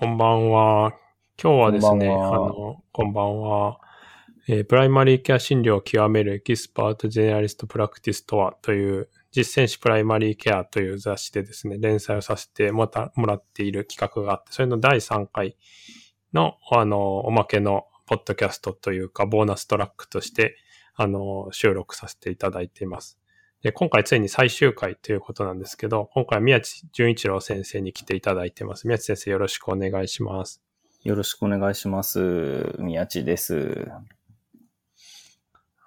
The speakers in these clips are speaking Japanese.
こんばんは。今日はですね、こんばんはあの、こんばんは。えープライマリーケア診療を極める expert generalist practice とはという実践誌プライマリーケアという雑誌でですね、連載をさせてもらったもらっている企画があって、それの第3回の、あの、おまけのポッドキャストというか、ボーナストラックとして、あの、収録させていただいています。で、今回ついに最終回ということなんですけど、今回は宮地純一郎先生に来ていただいてます。宮地先生よろしくお願いします。よろしくお願いします。宮地です。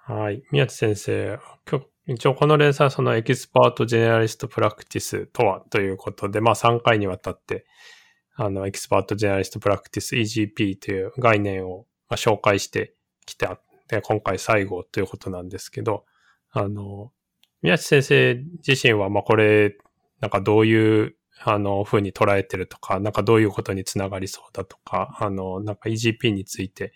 はい。宮地先生、今日、一応この連載はその expert generalist practice とはということで、まあ3回にわたって、あの、 expert generalist practice EGP という概念をまあ紹介してきてあって、今回最後ということなんですけど、あの、宮地先生自身は、まあこれ、なんかどういう、あの、風に捉えてるとか、なんかどういうことにつながりそうだとか、あの、なんか EGP について、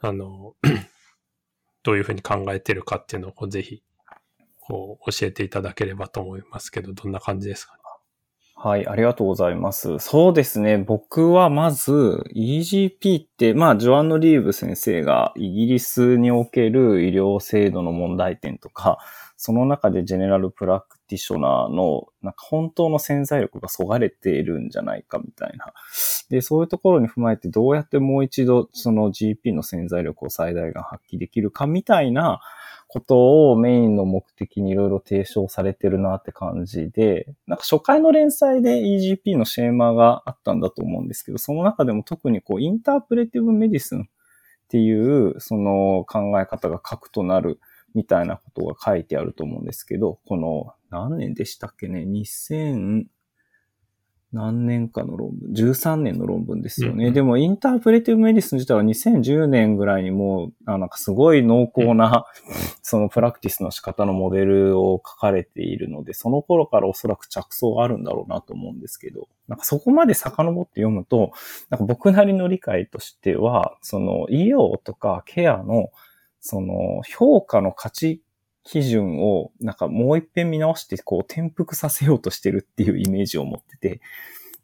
あの、どういうふうに考えてるかっていうのをぜひ、こう教えていただければと思いますけど、どんな感じですかね？はい、ありがとうございます。そうですね。僕はまず EGP って、まあ、ジョアンノ・リーブ先生がイギリスにおける医療制度の問題点とか、その中で general practitioner の、なんか本当の潜在力がそがれているんじゃないかみたいな。で、そういうところに踏まえてどうやってもう一度その GP の潜在力を最大限発揮できるかみたいなことをメインの目的にいろいろ提唱されてるなって感じで、なんか初回の連載で EGP のシェーマがあったんだと思うんですけど、その中でも特にこう interpretive medicine っていうその考え方が核となるみたいなことが書いてあると思うんですけど、この何年でしたっけね ?2000 何年かの論文、13年の論文ですよね。うんうんでも、 interpretive medicine 自体は2010年ぐらいにもう、あなんかすごい濃厚な、そのプラクティスの仕方のモデルを書かれているので、その頃からおそらく着想があるんだろうなと思うんですけど、なんかそこまで遡って読むと、なんか僕なりの理解としては、その医療とかケアの、その評価の価値基準をなんかもう一遍見直してこう転覆させようとしてるっていうイメージを持ってて、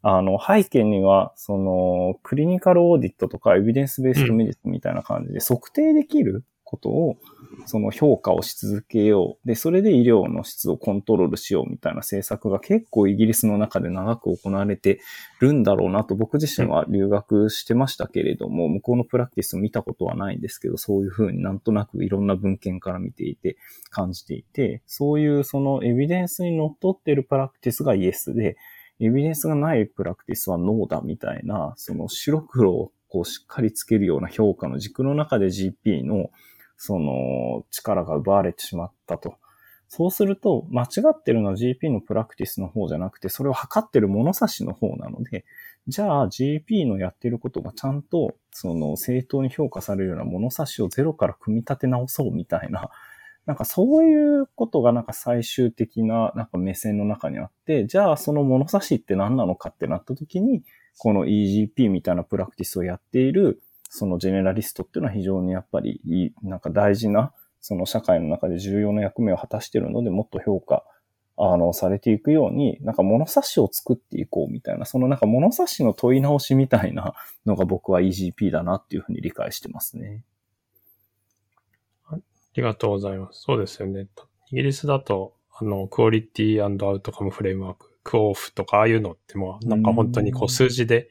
あの背景にはそのクリニカルオーディットとかエビデンスベースドメディスンみたいな感じで測定できることをその評価をし続けよう。で、それで医療の質をコントロールしようみたいな政策が結構イギリスの中で長く行われてるんだろうなと僕自身は留学してましたけれども、向こうのプラクティスを見たことはないんですけど、そういうふうになんとなくいろんな文献から見ていて感じていて、そういうそのエビデンスにのっとっているプラクティスがイエスで、エビデンスがないプラクティスはノーだみたいな、その白黒をこうしっかりつけるような評価の軸の中で GP のその力が奪われてしまったと。そうすると、間違ってるのは GP のプラクティスの方じゃなくて、それを測ってる物差しの方なので、じゃあ GP のやってることがちゃんと、その正当に評価されるような物差しをゼロから組み立て直そうみたいな、なんかそういうことがなんか最終的ななんか目線の中にあって、じゃあその物差しって何なのかってなった時に、この EGP みたいなプラクティスをやっている、そのジェネラリストっていうのは非常にやっぱりいい、なんか大事な、その社会の中で重要な役目を果たしているので、もっと評価、あの、されていくように、なんか物差しを作っていこうみたいな、そのなんか物差しの問い直しみたいな のが僕は EGP だなっていうふうに理解してますね。ありがとうございます。そうですよね。イギリスだと、あの、クオリティアウトカムフレームワーク、クオフとか、ああいうのってもう、なんか本当にこううん数字で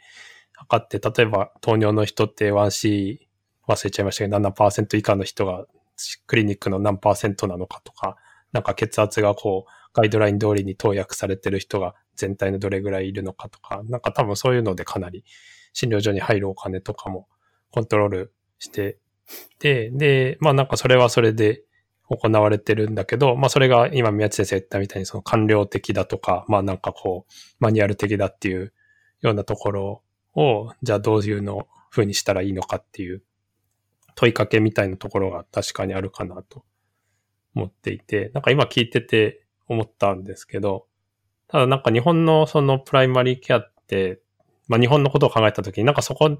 測って、例えば糖尿の人って 1C 忘れちゃいましたけど、7%以下の人がクリニックの何パーセントなのかとか、なんか血圧がこう、ガイドライン通りに投薬されてる人が全体のどれぐらいいるのかとか、なんか多分そういうのでかなり診療所に入るお金とかもコントロールしてて、で、まあなんかそれはそれで行われてるんだけど、まあそれが今宮地先生言ったみたいにその官僚的だとか、まあなんかこう、マニュアル的だっていうようなところを、じゃあどういうの風にしたらいいのかっていう問いかけみたいなところが確かにあるかなと思っていて、なんか今聞いてて思ったんですけど、ただなんか日本のそのプライマリーケアって、まあ日本のことを考えたときになんかそこ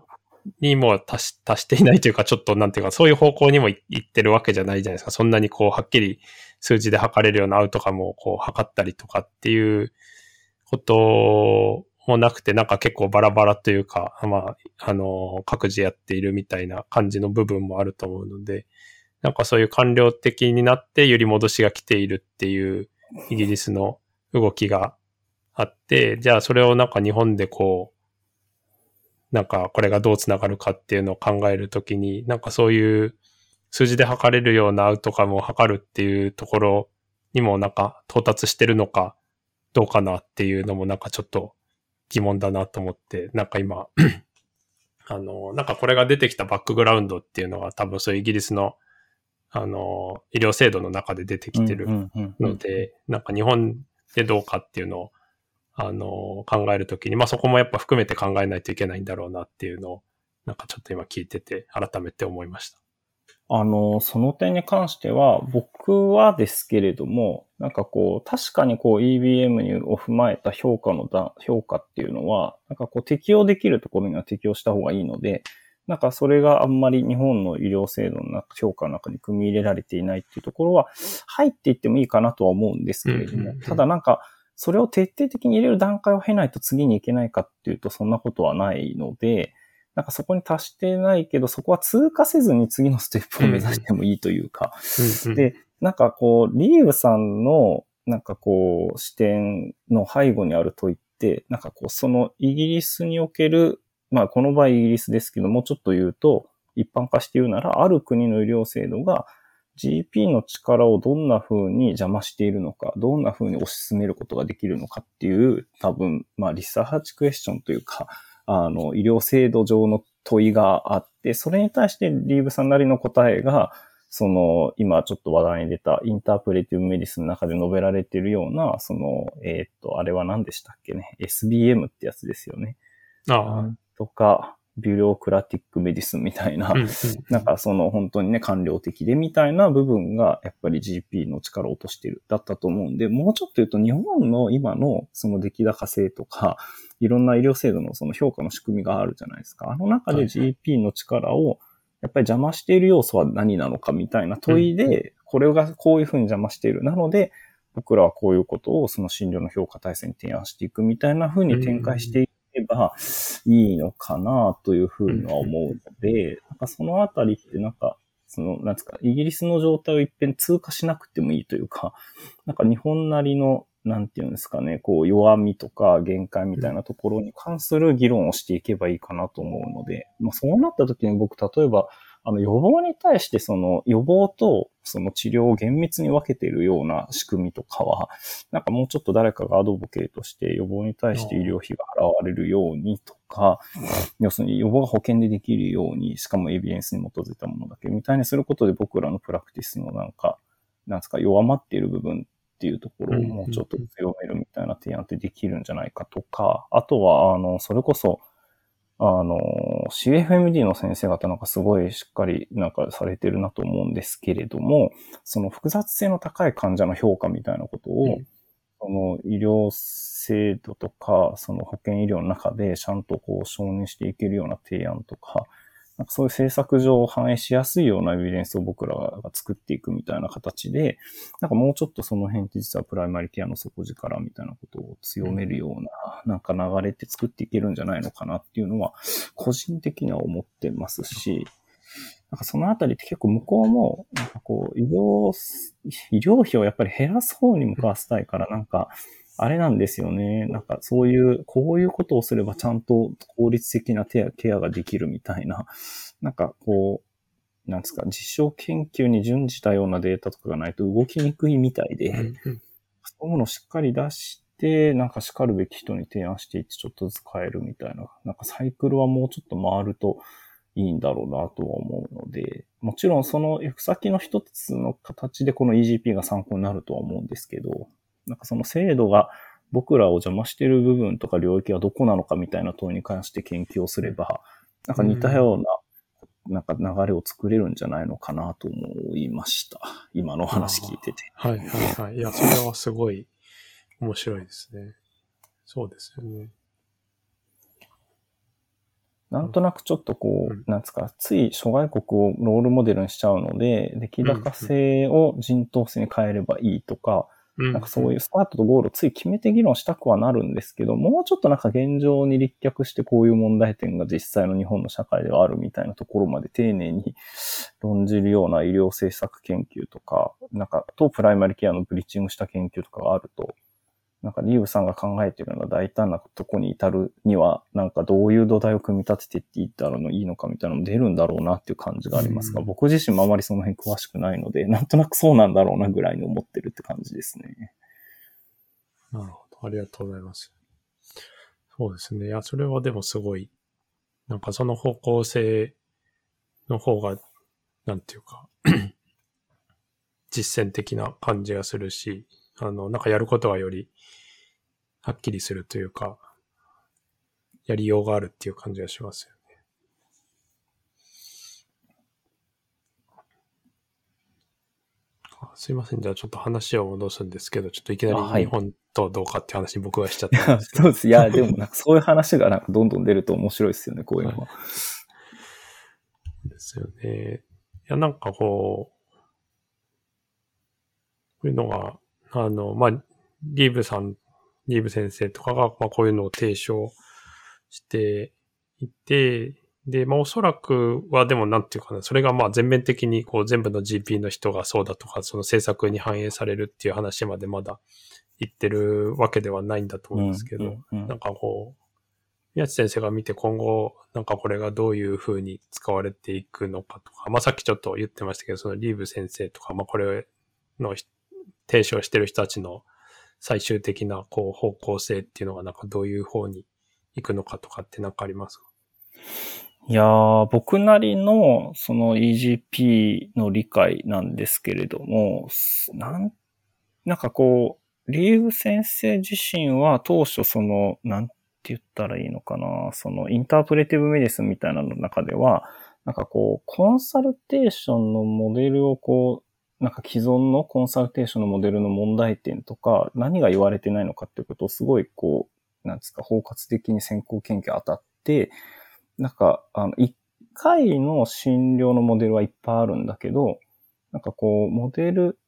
にもう達し達していないというか、ちょっとなんていうか、そういう方向にも行ってるわけじゃないじゃないですか。そんなにこう、はっきり数字で測れるようなアウトカムをこう、測ったりとかっていうこともなくて、なんか結構バラバラというか、まあ、あの、各自やっているみたいな感じの部分もあると思うので、なんかそういう官僚的になって揺り戻しが来ているっていうイギリスの動きがあって、じゃあそれをなんか日本でこう、なんかこれがどうつながるかっていうのを考えるときに、なんかそういう数字で測れるようなアウトカムを測るっていうところにもなんか到達してるのかどうかなっていうのもなんかちょっと疑問だなと思って、なんか今 あの、なんかこれが出てきたバックグラウンドっていうのは多分そういうイギリスのあの、医療制度の中で出てきてるので、なんか日本でどうかっていうのを、あの、考えるときに、まあそこもやっぱ含めて考えないといけないんだろうなっていうのを、なんかちょっと今聞いてて改めて思いました。あの、その点に関しては、僕はですけれども、なんかこう、確かにこう EBM を踏まえた評価のだ、評価っていうのは、なんかこう適用できるところには適用した方がいいので、なんかそれがあんまり日本の医療制度の中、評価の中に組み入れられていないっていうところは、入っていってもいいかなとは思うんですけれども、ただなんか、それを徹底的に入れる段階を経ないと次に行けないかっていうと、そんなことはないので、なんかそこに達してないけど、そこは通過せずに次のステップを目指してもいいというか。で、なんかこう、リーブさんの、なんかこう、視点の背後にある問いって、なんかこう、そのイギリスにおける、まあこの場合イギリスですけども、ちょっと言うと、一般化して言うなら、ある国の医療制度が GP の力をどんな風に邪魔しているのか、どんな風に推し進めることができるのかっていう、多分、まあリサーチクエスチョンというか、あの、医療制度上の問いがあって、それに対してリーブさんなりの答えが、その、今ちょっと話題に出たインタープレティブメディスの中で述べられているような、その、えっ、と、あれは何でしたっけね？SBM ってやつですよね。ああ。とか、 bureaucratic medicine みたいな、なんかその本当にね、官僚的でみたいな部分が、やっぱり GP の力を落としてる、だったと思うんで、もうちょっと言うと日本の今のその出来高制とか、いろんな医療制度のその評価の仕組みがあるじゃないですか。あの中で GP の力を、やっぱり邪魔している要素は何なのかみたいな問いで、これがこういうふうに邪魔している。なので、僕らはこういうことをその診療の評価体制に提案していくみたいなふうに展開していけばいいのかなというふうには思うので、なんかそのあたりってなんか、その、なんですか、イギリスの状態を一遍通過しなくてもいいというか、なんか日本なりの、なんていうんですかね、こう弱みとか限界みたいなところに関する議論をしていけばいいかなと思うので、まあそうなった時に僕、例えば、あの予防に対してその予防とその治療を厳密に分けているような仕組みとかは、なんかもうちょっと誰かがアドボケートして予防に対して医療費が払われるようにとか、要するに予防が保険でできるように、しかもエビデンスに基づいたものだけみたいにすることで僕らのプラクティスのなんか、なんですか弱まっている部分っていうところをもうちょっと強めるみたいな提案ってできるんじゃないかとか、あとは、あの、それこそ、あの、CFMD の先生方なんかすごいしっかりなんかされてるなと思うんですけれども、その複雑性の高い患者の評価みたいなことを、うん、その医療制度とか、その保険医療の中でちゃんとこう承認していけるような提案とか、なんかそういう政策上反映しやすいようなエビデンスを僕らが作っていくみたいな形で、なんかもうちょっとその辺って実はプライマリケアの底力みたいなことを強めるような、なんか流れって作っていけるんじゃないのかなっていうのは、個人的には思ってますし、なんかそのあたりって結構向こうも、なんかこう、医療、医療費をやっぱり減らす方に向かわせたいから、なんか、あれなんですよね。なんかそういう、こういうことをすればちゃんと効率的なケアができるみたいな、なんかこう、なんですか、実証研究に準じたようなデータとかがないと動きにくいみたいで、そういうものをしっかり出して、なんか叱るべき人に提案していってちょっとずつ変えるみたいな、なんかサイクルはもうちょっと回るといいんだろうなとは思うので、もちろんその行く先の一つの形でこの EGP が参考になるとは思うんですけど、なんかその制度が僕らを邪魔している部分とか領域はどこなのかみたいな問いに関して研究をすれば、なんか似たような、なんか流れを作れるんじゃないのかなと思いました。今の話聞いてて。はいはいはい。いや、それはすごい面白いですね。そうですよね。なんとなくちょっとこう、なんつか、つい諸外国をロールモデルにしちゃうので、出来高性を人頭性に変えればいいとか、うんなんかそういうスタートとゴールをつい決めて議論したくはなるんですけど、もうちょっとなんか現状に立脚してこういう問題点が実際の日本の社会ではあるみたいなところまで丁寧に 論じるような医療政策研究とか、なんかとプライマリケアのブリッジングした研究とかがあると、なんかリーブさんが考えているような大胆なとこに至るには、なんかどういう土台を組み立てていったらいいのかみたいなのも出るんだろうなっていう感じがありますが、うん僕自身もあまりその辺詳しくないので、なんとなくそうなんだろうなぐらいに思ってるって感じですね。なるほど。ありがとうございます。そうですね。いや、それはでもすごい、なんかその方向性の方が、なんていうか、実践的な感じがするし、あの、なんかやることはより、はっきりするというか、やりようがあるっていう感じがしますよね。あすいません。じゃあちょっと話を戻すんですけど、ちょっといきなり日本とどうかっていう話に僕はしちゃったんですけど。そうです。いや、でもなんかそういう話がなんかどんどん出ると面白いですよね、こういうのは。ですよね。いや、なんかこう、こういうのが、あの、まあ、リーブさん、リーブ先生とかが、まあ、こういうのを提唱していて、で、まあ、おそらくは、でも、なんていうかな、それがまあ、全面的に、こう、全部の GP の人がそうだとか、その政策に反映されるっていう話までまだ言ってるわけではないんだと思うんですけど、うんうんうん。なんかこう、宮地先生が見て今後、なんかこれがどういう風に使われていくのかとか、まあさっきちょっと言ってましたけど、そのリーブ先生とか、まあこれのひ提唱してる人たちの最終的なこう方向性っていうのがなんかどういう方に行くのかとかってなんかありますか？いやー、僕なりのその EGP の理解なんですけれども、なん、なんかこう、リーブ先生自身は当初その、なんて言ったらいいのかな、そのインタープレティブメディスンみたいなの中では、なんかこう、コンサルテーションのモデルをこう、なんか既存のコンサルテーションのモデルの問題点とか、何が言われてないのかっていうことをすごいこう、なんですか、包括的に先行研究当たって、なんか、あの、一回の診療のモデルはいっぱいあるんだけど、なんかこう、モデル、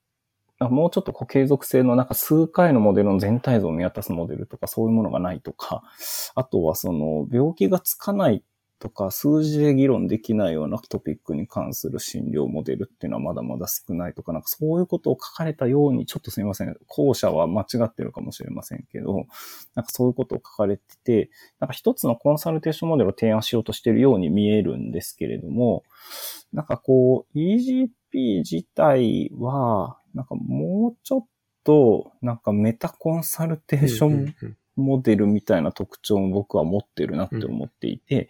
もうちょっとこう継続性のなんか数回のモデルの全体像を見渡すモデルとかそういうものがないとか、あとはその病気がつかないとか数字で議論できないようなトピックに関する診療モデルっていうのはまだまだ少ないとか、なんかそういうことを書かれたように、ちょっとすみません、後者は間違ってるかもしれませんけど、なんかそういうことを書かれてて、なんか一つのコンサルテーションモデルを提案しようとしているように見えるんですけれども、なんかこう、EGP 自体は、なんかもうちょっと、なんかメタコンサルテーションうんうんうん。モデルみたいな特徴も僕は持ってるなって思っていて、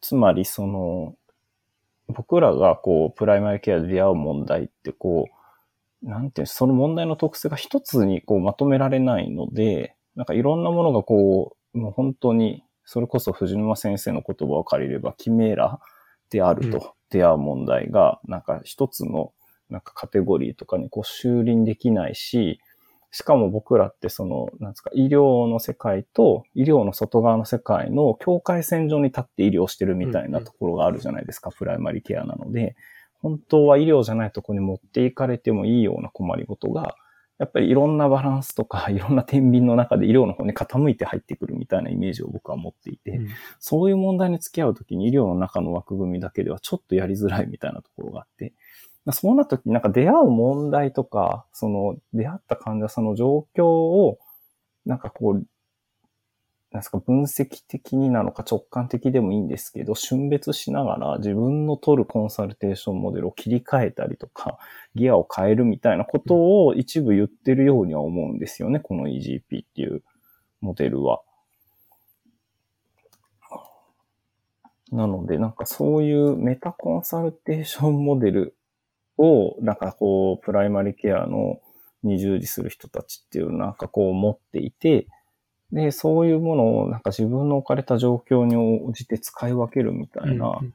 つまりその、僕らがこう、プライマリケアで出会う問題ってこう、なんていうのその問題の特性が一つにこうまとめられないので、なんかいろんなものがこう、もう本当に、それこそ藤沼先生の言葉を借りれば、キメラであるうん。と出会う問題が、なんか一つのなんかカテゴリーとかにこう修輪できないし、しかも僕らってその、なんですか、医療の世界と医療の外側の世界の境界線上に立って医療してるみたいなところがあるじゃないですか、プライマリケアなので、本当は医療じゃないところに持っていかれてもいいような困りごとが、やっぱりいろんなバランスとか、いろんな天秤の中で医療の方に傾いて入ってくるみたいなイメージを僕は持っていて、うん。そういう問題に付き合うときに医療の中の枠組みだけではちょっとやりづらいみたいなところがあって、そうなった時なんか出会う問題とか、その出会った患者さんの状況を、なんかこう、なんですか、分析的になのか直感的でもいいんですけど、瞬別しながら自分の取るコンサルテーションモデルを切り替えたりとか、ギアを変えるみたいなことを一部言ってるようには思うんですよね、この EGP っていうモデルは。なので、なんかそういうメタコンサルテーションモデルを、なんかこう、プライマリケアのに従事する人たちっていう、なんかこう持っていて、で、そういうものをなんか自分の置かれた状況に応じて使い分けるみたいな、うんうん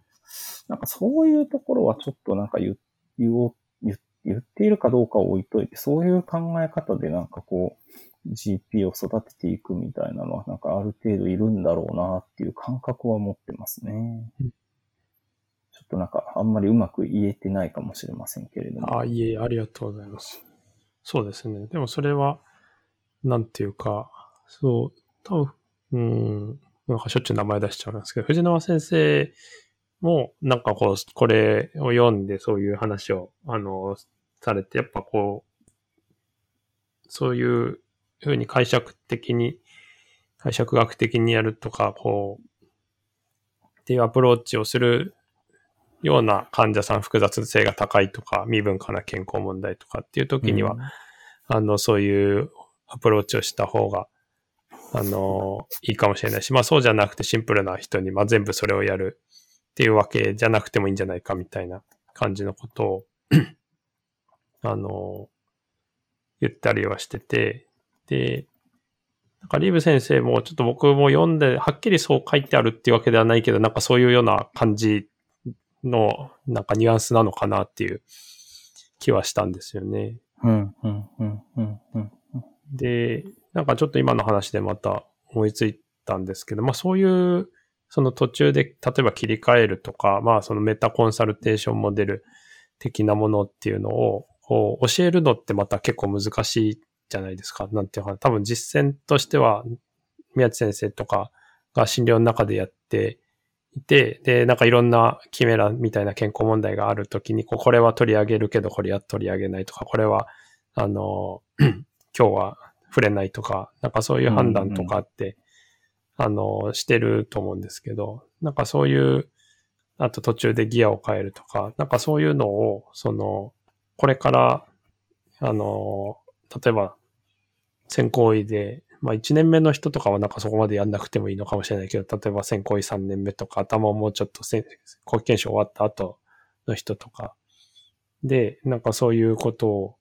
なんかそういうところはちょっとなんか言言言言っているかどうかを置いといて、そういう考え方でなんかこう、GP を育てていくみたいなのはなんかある程度いるんだろうなっていう感覚は持ってますね。うんとなんかあんまりうまく言えてないかもしれませんけれども。あ、いえ、ありがとうございます。そうですね。でもそれは、なんていうか、そう、多分、うん、なんかしょっちゅう名前出しちゃうんですけど、藤縄先生も、なんかこう、これを読んでそういう話を、あの、されて、やっぱこう、そういうふうに解釈的に、解釈学的にやるとか、こう、っていうアプローチをするような患者さん複雑性が高いとか、未分化な健康問題とかっていう時には、あの、そういうアプローチをした方が、あの、いいかもしれないし、まあそうじゃなくてシンプルな人に、まあ全部それをやるっていうわけじゃなくてもいいんじゃないかみたいな感じのことを あの、言ったりはしてて、で、なんかリーブ先生もちょっと僕も読んで、はっきりそう書いてあるっていうわけではないけど、なんかそういうような感じの、なんかニュアンスなのかなっていう気はしたんですよね。うん、うん、うん、うん、うん。で、なんかちょっと今の話でまた思いついたんですけど、まあそういう、その途中で例えば切り替えるとか、まあそのメタコンサルテーションモデル的なものっていうのを、こう教えるのってまた結構難しいじゃないですか。なんていうかな。多分実践としては、宮地先生とかが診療の中でやっていて、で、なんかいろんなキメラみたいな健康問題があるときに、これは取り上げるけど、これは取り上げないとか、これは、あの、今日は触れないとか、なんかそういう判断とかって、あの、してると思うんですけど、なんかそういう、あと途中でギアを変えるとか、なんかそういうのを、その、これから、あの、例えば、先行医で、まあ1年目の人とかはなんかそこまでやんなくてもいいのかもしれないけど、例えば先行医3年目とか、頭をもうちょっとせ後期検証終わった後の人とか、で、なんかそういうことを、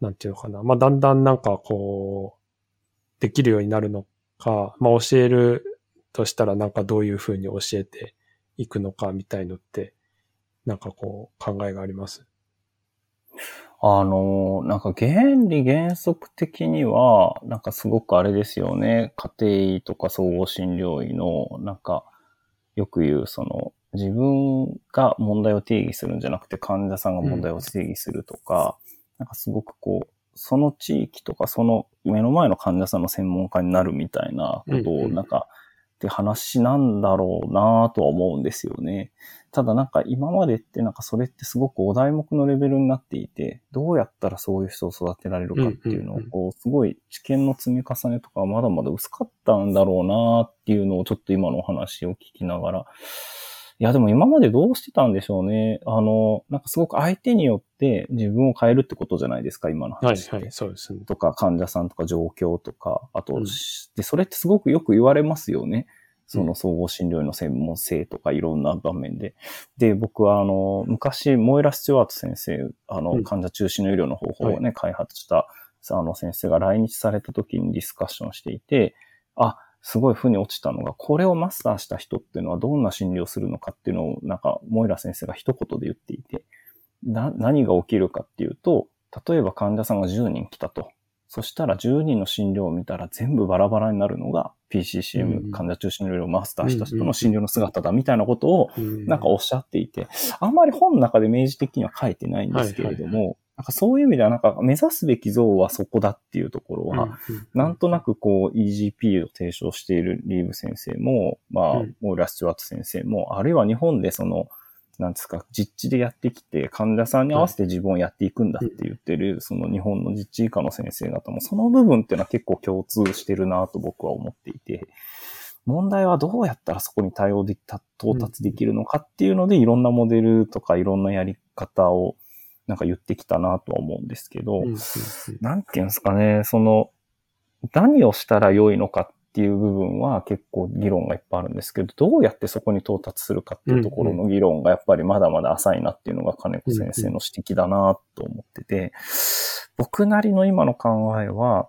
なんていうのかな。まあだんだんなんかこう、できるようになるのか、まあ教えるとしたらなんかどういうふうに教えていくのかみたいのって、なんかこう考えがあります？あの、なんか原理原則的には、なんかすごくあれですよね。家庭医とか総合診療医の、なんか、よく言う、その、自分が問題を定義するんじゃなくて患者さんが問題を定義するとか、なんかすごくこう、その地域とかその目の前の患者さんの専門家になるみたいなことを、うんうんなんか、って話なんだろうなとは思うんですよね。ただなんか今までってなんかそれってすごくお題目のレベルになっていて、どうやったらそういう人を育てられるかっていうのをこう、すごい知見の積み重ねとかはまだまだ薄かったんだろうなっていうのをちょっと今のお話を聞きながら、いやでも今までどうしてたんでしょうね。あの、なんかすごく相手によって自分を変えるってことじゃないですか、今のはい話って。はい、そうですね。とか患者さんとか状況とか、あと、うんで、それってすごくよく言われますよね。そうのん総合診療医の専門性とかいろんな場面で。で、僕はあの、昔、モエラ・スチュワート先生、あの、うん患者中心の医療の方法をね、開発した、あの先生が来日された時にディスカッションしていて、あ、すごい負に落ちたのが、これをマスターした人っていうのはどんな診療をするのかっていうのを、なんか、モイラ先生が一言で言っていて、な、何が起きるかっていうと、例えば患者さんが10人来たと。そしたら10人の診療を見たら全部バラバラになるのがうん PCCM、患者中心の医療をマスターした人の診療の姿だみたいなことをうんなんかおっしゃっていて、あんまり本の中で明示的には書いてないんですけれども、なんかそういう意味ではなんか目指すべき像はそこだっていうところは、なんとなくこう EGP を提唱しているリーブ先生も、まあうん、モーラ・スチュワート先生も、あるいは日本でその、なんですか、実地でやってきて、患者さんに合わせて自分をやっていくんだって言ってる、その日本の実地以下の先生方も、その部分っていうのは結構共通してるなと僕は思っていて、問題はどうやったらそこに対応できた、到達できるのかっていうので、いろんなモデルとかいろんなやり方をなんか言ってきたなとは思うんですけど、なんていうんですかね、その、何をしたら良いのかっていう部分は結構議論がいっぱいあるんですけど、どうやってそこに到達するかっていうところの議論がやっぱりまだまだ浅いなっていうのが金子先生の指摘だなと思ってて、僕なりの今の考えは、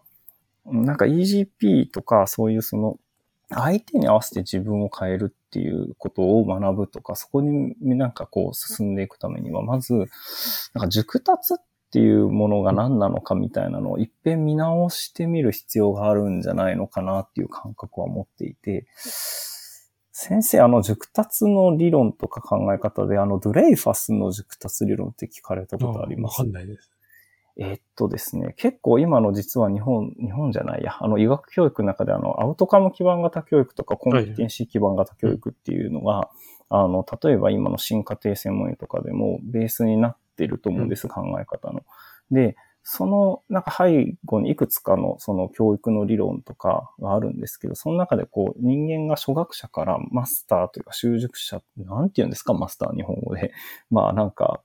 なんか EGP とかそういうその、相手に合わせて自分を変えるっていうことを学ぶとか、そこになんかこう進んでいくためには、まず、なんか熟達っていうものが何なのかみたいなのを一遍見直してみる必要があるんじゃないのかなっていう感覚は持っていて、先生、あの、熟達の理論とか考え方で、あの、ドレイファスの熟達理論って聞かれたことあります？わかんないです。えっとですね、結構今の実は日本、日本じゃないや、あの医学教育の中であのアウトカム基盤型教育とかコンピテンシー基盤型教育っていうのが、あの、例えば今の新家庭専門医とかでもベースになってると思うんです、考え方の。で、その、なんか背後にいくつかのその教育の理論とかがあるんですけど、その中でこう人間が初学者からマスターというか習熟者、なんて言うんですか、マスター日本語で。まあなんか、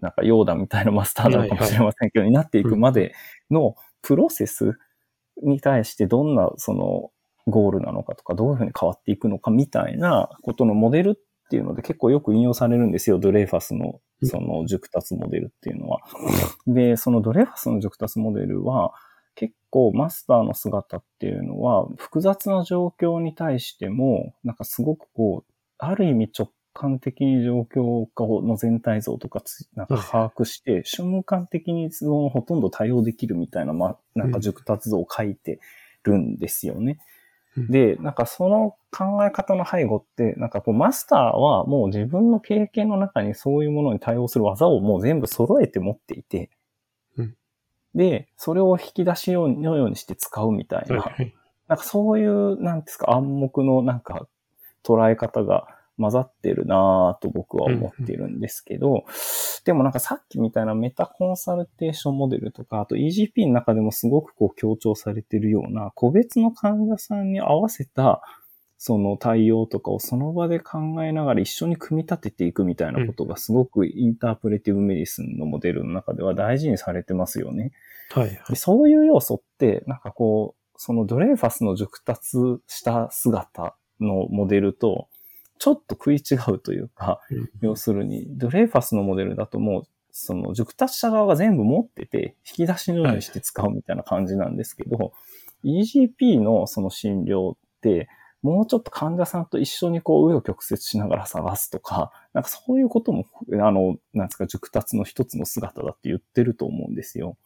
なんかヨーダみたいなマスターなのかもしれませんけど、になっていくまでのプロセスに対してどんなそのゴールなのかとか、どういうふうに変わっていくのかみたいなことのモデルっていうので結構よく引用されるんですよ。ドレイファスのその熟達モデルっていうのは。で、そのドレイファスの熟達モデルは結構マスターの姿っていうのは複雑な状況に対してもなんかすごくこう、ある意味直感的に状況の全体像とかなんか把握して、瞬間的にそのほとんど対応できるみたいな、ま、なんか熟達像を書いてるんですよね。で、なんかその考え方の背後って、なんかこうマスターはもう自分の経験の中にそういうものに対応する技をもう全部揃えて持っていて、うん、で、それを引き出しようのようにして使うみたいな、はい、なんかそういう、なんですか、暗黙のなんか捉え方が混ざってるなぁと僕は思ってるんですけど、うんうん、でもなんかさっきみたいなメタコンサルテーションモデルとか、あと EGP の中でもすごくこう強調されてるような個別の患者さんに合わせたその対応とかをその場で考えながら一緒に組み立てていくみたいなことがすごくインタープレティブメディスンのモデルの中では大事にされてますよね。はい、はい、そういう要素って、なんかこう、そのドレーファスの熟達した姿のモデルと、ちょっと食い違うというか、要するに、ドレーファスのモデルだともう、その熟達者側が全部持ってて、引き出しのようにして使うみたいな感じなんですけど、はい、EGP のその診療って、もうちょっと患者さんと一緒にこう、紆余曲折しながら探すとか、なんかそういうことも、あの、なんですか、熟達の一つの姿だって言ってると思うんですよ。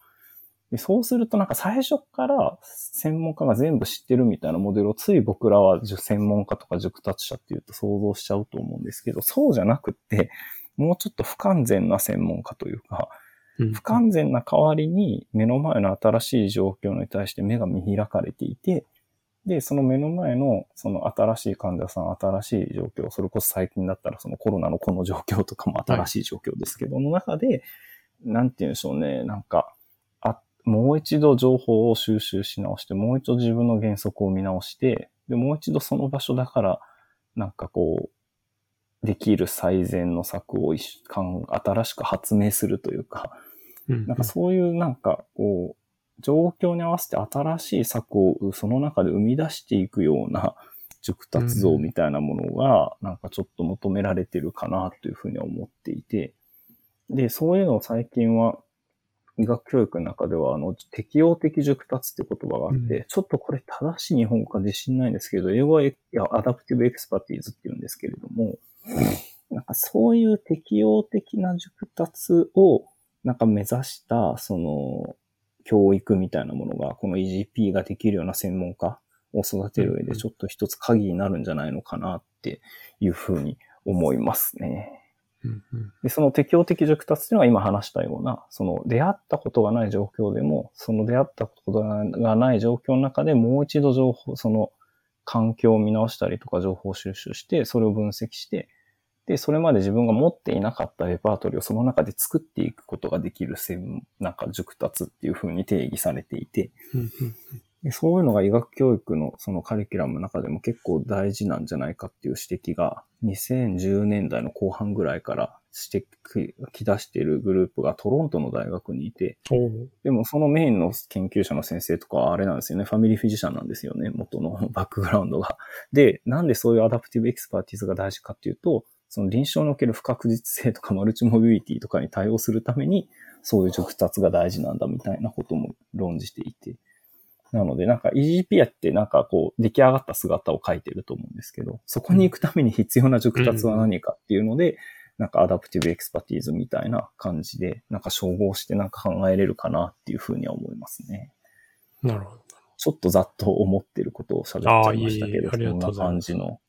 でそうするとなんか最初から専門家が全部知ってるみたいなモデルをつい僕らは専門家とか熟達者っていうと想像しちゃうと思うんですけど、そうじゃなくって、もうちょっと不完全な専門家というか、不完全な代わりに目の前の新しい状況に対して目が見開かれていて、で、その目の前のその新しい患者さん、新しい状況、それこそ最近だったらそのコロナのこの状況とかも新しい状況ですけど、はい、の中で、なんて言うんでしょうね、なんか、もう一度情報を収集し直して、もう一度自分の原則を見直して、で、もう一度その場所だから、なんかこう、できる最善の策を新しく発明するというか、なんかそういうなんかこう、状況に合わせて新しい策をその中で生み出していくような 熟達像みたいなものが、なんかちょっと求められてるかなというふうに思っていて、で、そういうのを最近は医学教育の中では、あの、適応的熟達って言葉があって、うん、ちょっとこれ正しい日本語か自信ないんですけど、英語は adaptive expertise って言うんですけれども、なんかそういう適応的な熟達をなんか目指した、その、教育みたいなものが、この EGP ができるような専門家を育てる上でちょっと一つ鍵になるんじゃないのかなっていうふうに思いますね。でその適応的熟達というのは今話したような、その出会ったことがない状況でも、その出会ったことがない状況の中でもう一度情報、その環境を見直したりとか情報収集して、それを分析して、で、それまで自分が持っていなかったレパートリーをその中で作っていくことができる専、なんか熟達っていうふうに定義されていて、そういうのが医学教育のそのカリキュラムの中でも結構大事なんじゃないかっていう指摘が2010年代の後半ぐらいからしてき出しているグループがトロントの大学にいて、でもそのメインの研究者の先生とかはあれなんですよね、 family physician なんですよね、元のバックグラウンドが。で、なんでそういう adaptive expertise が大事かっていうと、その臨床における不確実性とか multimorbidity とかに対応するために、そういう熟達が大事なんだみたいなことも論じていて。なので、なんか EGP ってなんかこう出来上がった姿を描いてると思うんですけど、そこに行くために必要な熟達は何かっていうので、うん、なんか adaptive expertise みたいな感じで、なんか照合してなんか考えれるかなっていうふうには思いますね。なるほど。ちょっとざっと思ってることを喋っちゃいましたけど、そんな感じの。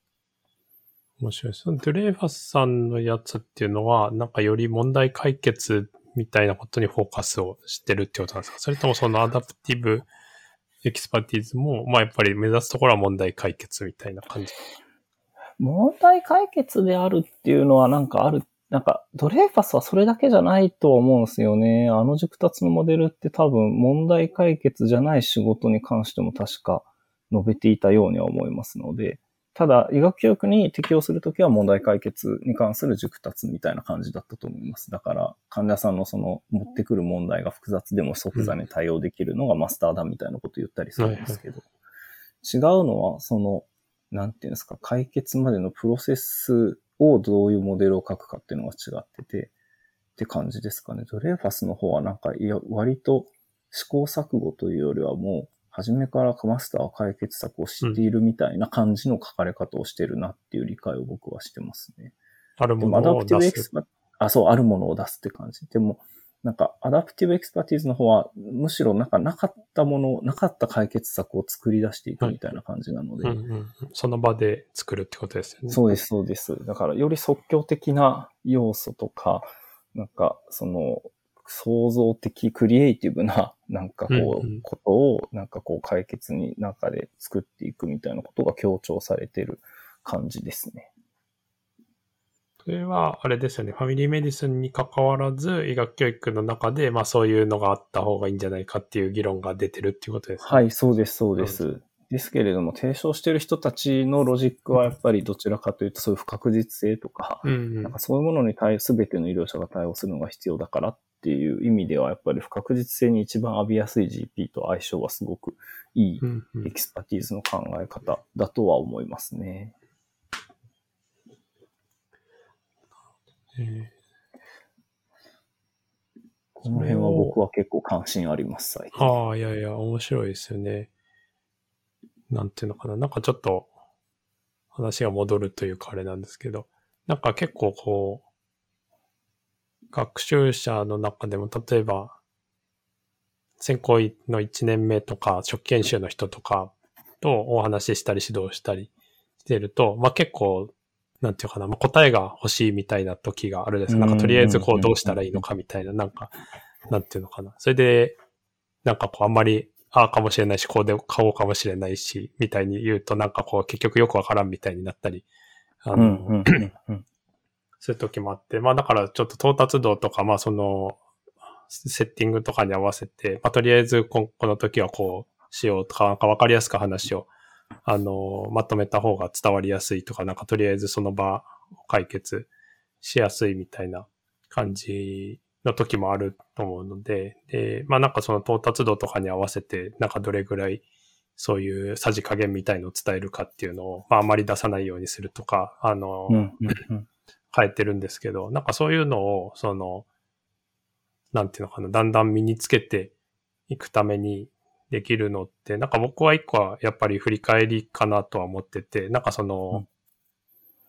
面白いです。ドレーファスさんのやつっていうのは、なんかより問題解決みたいなことにフォーカスをしてるってことなんですか？それともその adaptive expertise も、まあやっぱり目指すところは問題解決みたいな感じ。問題解決であるっていうのはなんかある、なんかドレーファスはそれだけじゃないと思うんですよね。あの熟達のモデルって多分問題解決じゃない仕事に関しても確か述べていたようには思いますので、ただ、医学教育に適用するときは問題解決に関する熟達みたいな感じだったと思います。だから、患者さんのその持ってくる問題が複雑でも即座に対応できるのがマスターだみたいなこと言ったりするんですけど、違うのは、その、なんていうんですか、解決までのプロセスをどういうモデルを書くかっていうのが違ってて、って感じですかね。ドレーファスの方はなんか、いや、割と試行錯誤というよりはもう、初めからマスターは解決策を知っているみたいな感じの書かれ方をしてるなっていう理解を僕はしてますね。あるものを出す。あ、そう、あるものを出すって感じ。でも、なんか、 adaptive expertise の方は、むしろなんかなかったもの、なかった解決策を作り出していくみたいな感じなので。うんうん、その場で作るってことですよね。そうです、そうです。だから、より即興的な要素とか、なんか、その、創造的、クリエイティブな、なんかこう、ことを、なんかこう、解決に中で作っていくみたいなことが強調されてる感じですね。それは、あれですよね。ファミリーメディスンに関わらず、医学教育の中で、まあそういうのがあった方がいいんじゃないかっていう議論が出てるっていうことですね。はい、そうです、そうです。うん、ですけれども、提唱してる人たちのロジックはやっぱりどちらかというと、そういう不確実性とか、うんうん、なんかそういうものに対、すべての医療者が対応するのが必要だからっていう意味では、やっぱり不確実性に一番浴びやすい GP と相性はすごくいい expertise の考え方だとは思いますね。この辺は僕は結構関心あります、最近。ああ、いやいや、面白いですよね。なんていうのかな。なんかちょっと話が戻るというかあれなんですけど、なんか結構こう、学習者の中でも、例えば、専攻医の1年目とか、初期研修の人とかとお話ししたり指導したりしてると、まあ結構、なんていうかな、まあ、答えが欲しいみたいな時があるです。なんかとりあえずこうどうしたらいいのかみたいな、なんか、なんていうのかな。それで、なんかこうあんまり、ああかもしれないし、こうで買おうかもしれないし、みたいに言うと、なんかこう結局よくわからんみたいになったり、あの、するときもあって、まあだからちょっと到達度とか、まあその、セッティングとかに合わせて、まあとりあえずこの時はこうしようとか、なんかわかりやすく話を、あの、まとめた方が伝わりやすいとか、なんかとりあえずその場を解決しやすいみたいな感じの時もあると思うので、で、まあなんかその到達度とかに合わせて、なんかどれぐらいそういうさじ加減みたいのを伝えるかっていうのを、まああまり出さないようにするとか、あの、うんうんうん。変えてるんですけど、なんかそういうのを、その、なんていうのかな、だんだん身につけていくためにできるのって、なんか僕は一個はやっぱり振り返りかなとは思ってて、なんかその、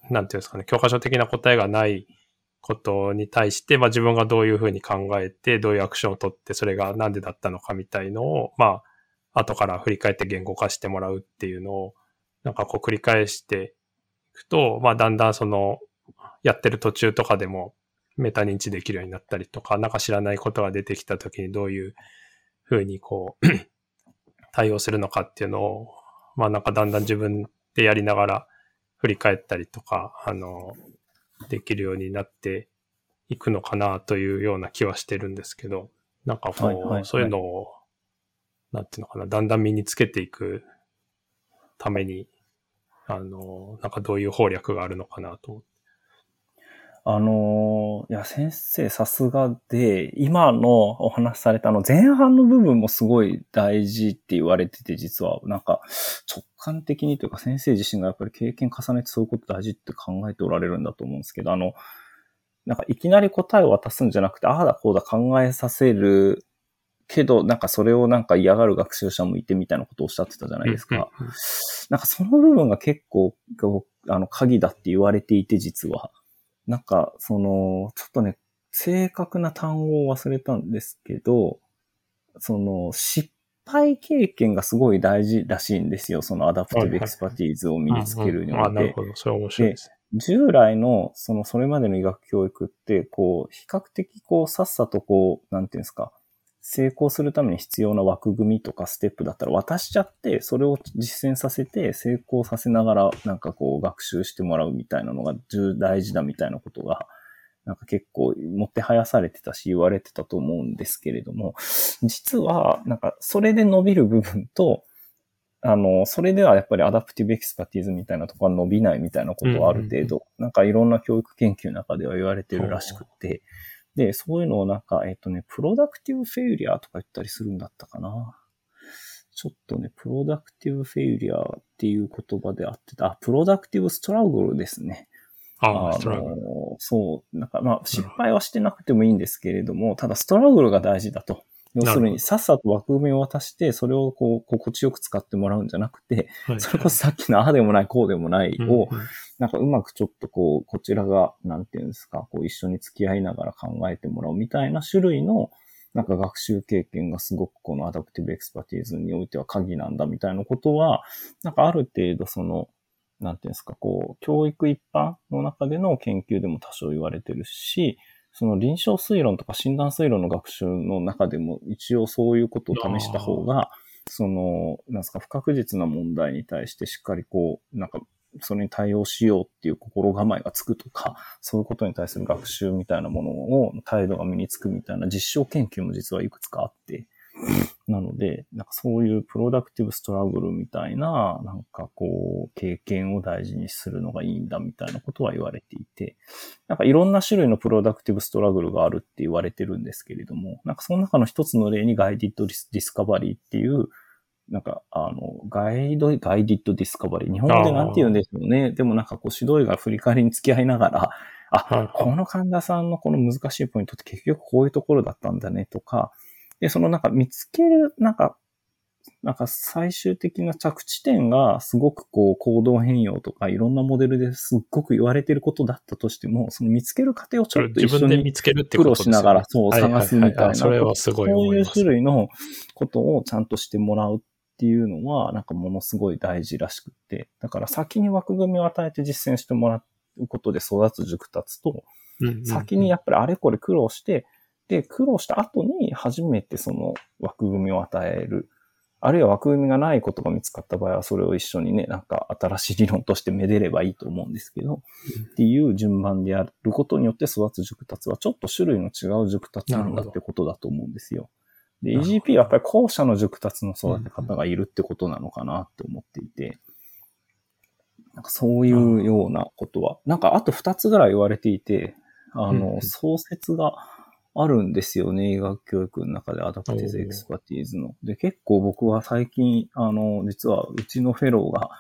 うん、なんていうんですかね、教科書的な答えがないことに対して、まあ自分がどういうふうに考えて、どういうアクションを取って、それがなんでだったのかみたいのを、まあ、後から振り返って言語化してもらうっていうのを、なんかこう繰り返していくと、まあだんだんそのやってる途中とかでもメタ認知できるようになったりとか、なんか知らないことが出てきた時にどういうふうにこう 対応するのかっていうのを、まあなんかだんだん自分でやりながら振り返ったりとか、あの、できるようになっていくのかなというような気はしてるんですけど、なんかこう、はいはいはい、そういうのを、なんていうのかな、だんだん身につけていくために、あの、なんかどういう攻略があるのかなと思って。あのいや、先生さすがで、今のお話しされたの前半の部分もすごい大事って言われてて、実はなんか直感的にというか先生自身がやっぱり経験重ねてそういうこと大事って考えておられるんだと思うんですけど、あの、なんかいきなり答えを渡すんじゃなくて、ああだこうだ考えさせるけど、なんかそれをなんか嫌がる学習者もいてみたいなことをおっしゃってたじゃないですか。なんかその部分が結構、あの、鍵だって言われていて、実は。なんか、その、ちょっとね、正確な単語を忘れたんですけど、その、失敗経験がすごい大事らしいんですよ。その adaptive expertise を身につけるにおいて。あ、なるほど。それ面白いですね。従来の、その、それまでの医学教育って、こう、比較的、こう、さっさと、こう、なんていうんですか、成功するために必要な枠組みとかステップだったら渡しちゃって、それを実践させて、成功させながら、なんかこう、学習してもらうみたいなのが重大事だみたいなことが、なんか結構、もってはやされてたし、言われてたと思うんですけれども、実は、なんか、それで伸びる部分と、あの、それではやっぱり adaptive expertise みたいなところは伸びないみたいなことはある程度、なんかいろんな教育研究の中では言われてるらしくて、で、そういうのをなんか、えっ、とね、 productive failure とか言ったりするんだったかな。ちょっとね、 productive failure っていう言葉であってた、あ、 productive struggle ですね。ああ、の struggle。そう、なんかまあ失敗はしてなくてもいいんですけれども、ただ struggle が大事だと。要するに、さっさと枠組みを渡して、それをこう、心地よく使ってもらうんじゃなくて、はいそれこそさっきのああでもない、こうでもないを、なんかうまくちょっとこう、こちらが、なんていうんですか、こう一緒に付き合いながら考えてもらうみたいな種類の、なんか学習経験がすごくこの adaptive expertise においては鍵なんだみたいなことは、なんかある程度その、なんていうんですか、こう、教育一般の中での研究でも多少言われてるし、その臨床推論とか診断推論の学習の中でも一応そういうことを試した方が、その、なんですか、不確実な問題に対してしっかりこう、なんか、それに対応しようっていう心構えがつくとか、そういうことに対する学習みたいなものを、態度が身につくみたいな実証研究も実はいくつかあって、なので、なんかそういう productive struggle みたいな、なんかこう、経験を大事にするのがいいんだみたいなことは言われていて、なんかいろんな種類の productive struggle があるって言われてるんですけれども、なんかその中の一つの例にガイディッドディスカバリーっていう、なんか、あの、ガイド、 guided discovery。日本語でなんて言うんでしょうね。でもなんかこう指導医が振り返りに付き合いながら、あ、はいこの患者さんのこの難しいポイントって結局こういうところだったんだねとか、で、そのなんか見つける、なんか、なんか最終的な着地点がすごくこう行動変容とかいろんなモデルですっごく言われてることだったとしても、その見つける過程をちょっと自分で一緒に見つけるって苦労しながらそうはいはいはい探すみたいな。それはすごいそういう思います。種類のことをちゃんとしてもらうっていうのは、なんかものすごい大事らしくって。だから先に枠組みを与えて実践してもらうことで育つ熟達と、先にやっぱりあれこれ苦労して、で、苦労した後に初めてその枠組みを与える。あるいは枠組みがないことが見つかった場合は、それを一緒にね、なんか新しい理論としてめでればいいと思うんですけど、っていう順番でやることによって育つ熟達はちょっと種類の違う熟達なんだってことだと思うんですよ。で、EGP はやっぱり後者の熟達の育て方がいるってことなのかなって思っていて、なんかそういうようなことは、なんかあと二つぐらい言われていて、あうんうの、ん。総説があるんですよね、医学教育の中で adaptive expertise の。で、結構僕は最近、あの、実はうちのフェローが、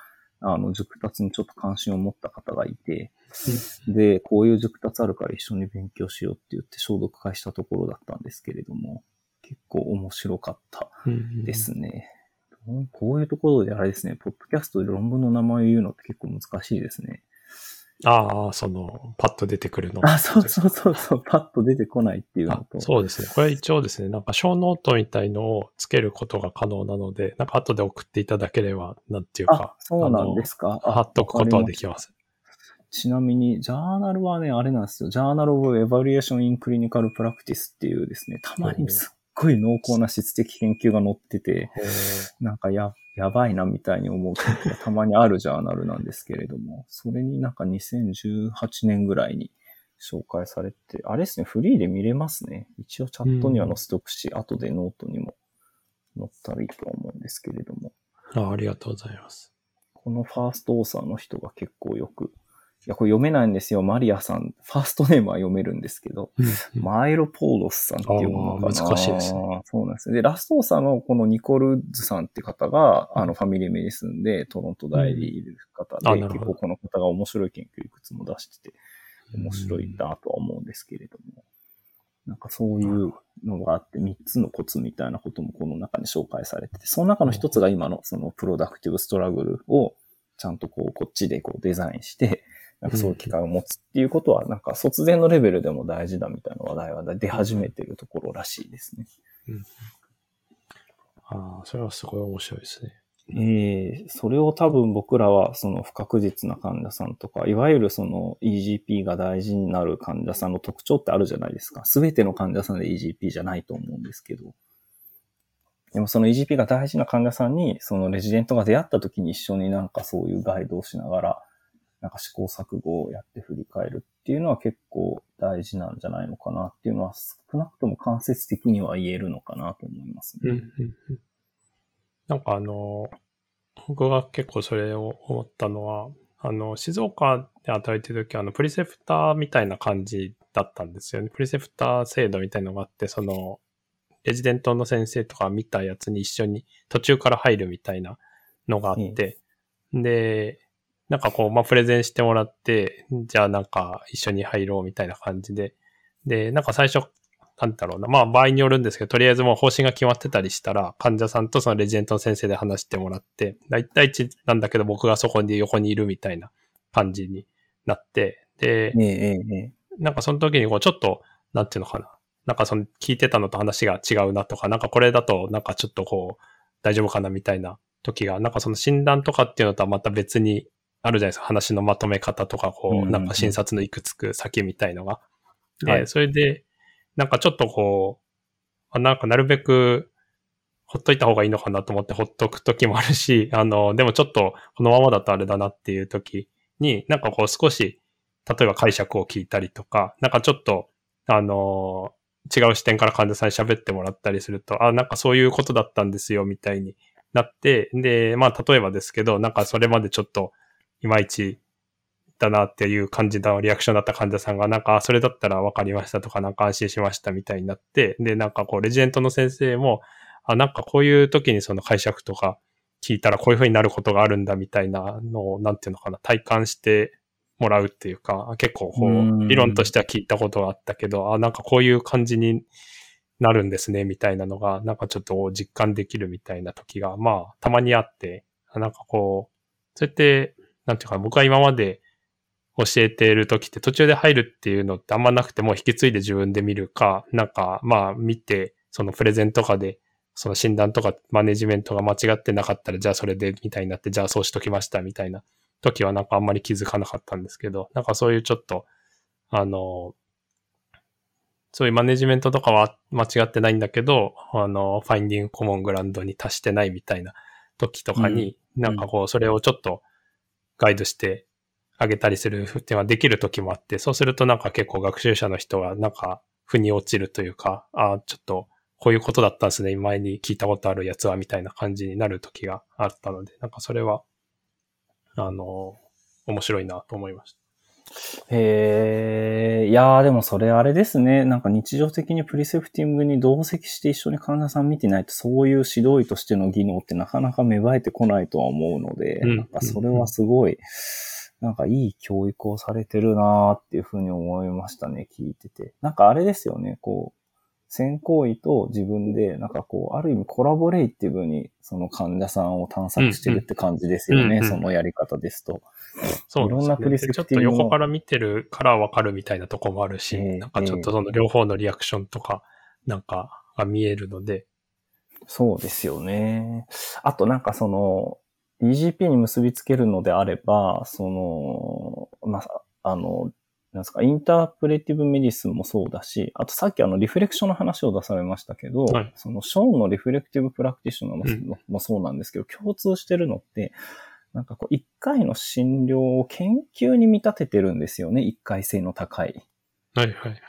あの、熟達にちょっと関心を持った方がいて、で、こういう熟達あるから一緒に勉強しようって言って抄読会したところだったんですけれども、結構面白かったうんうんですね。こういうところであれですね、ポッドキャストで論文の名前を言うのって結構難しいですね。ああ、その、パッと出てくるの。あ、そうそうそうそう、パッと出てこないっていうのあと。そうですね。これ一応ですね、なんか show note みたいのをつけることが可能なので、なんか後で送っていただければ、なんていうあか、、そうなんですか。あ貼っとくことはできます。ちなみに、ジャーナルはね、あれなんですよ。 Journal of Evaluation in Clinical Practice っていうですね、たまにすっごい濃厚な質的研究が載ってて、なんかや、やばいなみたいに思う研究がたまにあるジャーナルなんですけれども、それになんか2018年ぐらいに紹介されて、あれですね、フリーで見れますね。一応チャットには載せておくし、後でノートにも載ったらいいとは思うんですけれども、あありがとうございます。この first author の人が結構よく、いや、これ読めないんですよ。マリアさん。ファーストネームは読めるんですけど、マイロ・ポーロスさんっていうものかな。あー難しいですね。そうなんですよ。で、 last author のこのニコルズさんって方が、あの、 family medicine でトロント大にいる方で、うん結構この方が面白い研究いくつも出してて、面白いなとは思うんですけれども、なんかそういうのがあって、3つのコツみたいなこともこの中に紹介されてて、その中の一つが今のそのプロダクティブストラグルをちゃんとこう、こっちでこうデザインして、なんかそういう機会を持つっていうことは、なんか卒前のレベルでも大事だみたいな話題は出始めてるところらしいですね。ああ、それはすごい面白いですね。ええそれを多分僕らはその不確実な患者さんとか、いわゆるその EGP が大事になる患者さんの特徴ってあるじゃないですか。すべての患者さんで EGP じゃないと思うんですけど。でもその EGP が大事な患者さんに、そのレジデントが出会った時に一緒になんかそういうガイドをしながら、なんか試行錯誤をやって振り返るっていうのは結構大事なんじゃないのかなっていうのは少なくとも間接的には言えるのかなと思いますね。うんうんうんなんかあの、僕が結構それを思ったのは、あの、静岡で働いてる時は、あの、プリセプターみたいな感じだったんですよね。プリセプター制度みたいなのがあって、その、レジデントの先生とか見たやつに一緒に途中から入るみたいなのがあって、で、なんかこう、まあ、プレゼンしてもらって、じゃあなんか一緒に入ろうみたいな感じで、で、なんか最初、なんだろうな。まあ場合によるんですけど、とりあえずもう方針が決まってたりしたら、患者さんとそのレジェントの先生で話してもらって、大体一なんだけど僕がそこに横にいるみたいな感じになって、で、なんかその時にこうちょっと、なんていうのかな。なんかその聞いてたのと話が違うなとか、なんかこれだとなんかちょっとこう大丈夫かなみたいな時が、なんかその診断とかっていうのとはまた別にあるじゃないですか。話のまとめ方とか、こう、なんか診察のいくつく先みたいのが。で、はいそれで、なんかちょっとこう、あなんかなるべくほっといた方がいいのかなと思ってほっとく時もあるし、あの、でもちょっとこのままだとあれだなっていう時に、なんかこう少し、例えば解釈を聞いたりとか、なんかちょっと、あの、違う視点から患者さんに喋ってもらったりすると、あ、なんかそういうことだったんですよ、みたいになって、で、まあ例えばですけど、なんかそれまでちょっと、いまいちだなっていう感じのリアクションだった患者さんが、なんか、あそれだったら分かりましたとか、なんか安心しましたみたいになって、で、なんかこう、レジェントの先生も、あ、なんかこういう時にその解釈とか聞いたらこういう風になることがあるんだみたいなのを、なんていうのかな、体感してもらうっていうか、結構こうん。う、理論としては聞いたことがあったけど、あ、なんかこういう感じになるんですね、みたいなのが、なんかちょっと実感できるみたいな時が、まあ、たまにあって、なんかこう、そうやって、なんていうかな、僕は今まで教えてる時って途中で入るっていうのってあんまなくても引き継いで自分で見るか、なんかまあ見て、そのプレゼンとかで、その診断とかマネジメントが間違ってなかったら、じゃあそれでみたいになって、じゃあそうしときましたみたいな時はなんかあんまり気づかなかったんですけど、なんかそういうちょっと、あの、そういうマネジメントとかは間違ってないんだけど、あの、ファインディングコモングランドに達してないみたいな時とかに、なんかこう、それをちょっとガイドしてあげたりするっていうのはできる時もあって、そうするとなんか結構学習者の人はなんか腑に落ちるというか、ああちょっとこういうことだったんですね、前に聞いたことあるやつはみたいな感じになる時があったので、なんかそれは、あの、面白いなと思いました。へえ、いやーでもそれあれですね。なんか日常的にプリセプティングに同席して一緒に患者さん見てないと、そういう指導医としての技能ってなかなか芽生えてこないとは思うので、うんなんかそれはすごい、なんかいい教育をされてるなーっていうふうに思いましたね、聞いてて。なんかあれですよね、こう、先行医と自分で、なんかこう、ある意味コラボレイティブに、その患者さんを探索してるって感じですよね、うんうんそのやり方ですと。そうですね。いろんなプリセプちょっと横から見てるからわかるみたいなとこもあるし、ええなんかちょっとその両方のリアクションとか、なんかが見えるので、そうですよね。あとなんかその、EGP に結びつけるのであれば、その、まあ、あの、なんですか、 interpretive medicine もそうだし、あとさっきあのリフレクションの話を出されましたけど、はいそのショーンの reflective practitioner も,、うんもそうなんですけど、共通してるのって、なんかこう、一回の診療を研究に見立ててるんですよね、一回性の高い。はいはい。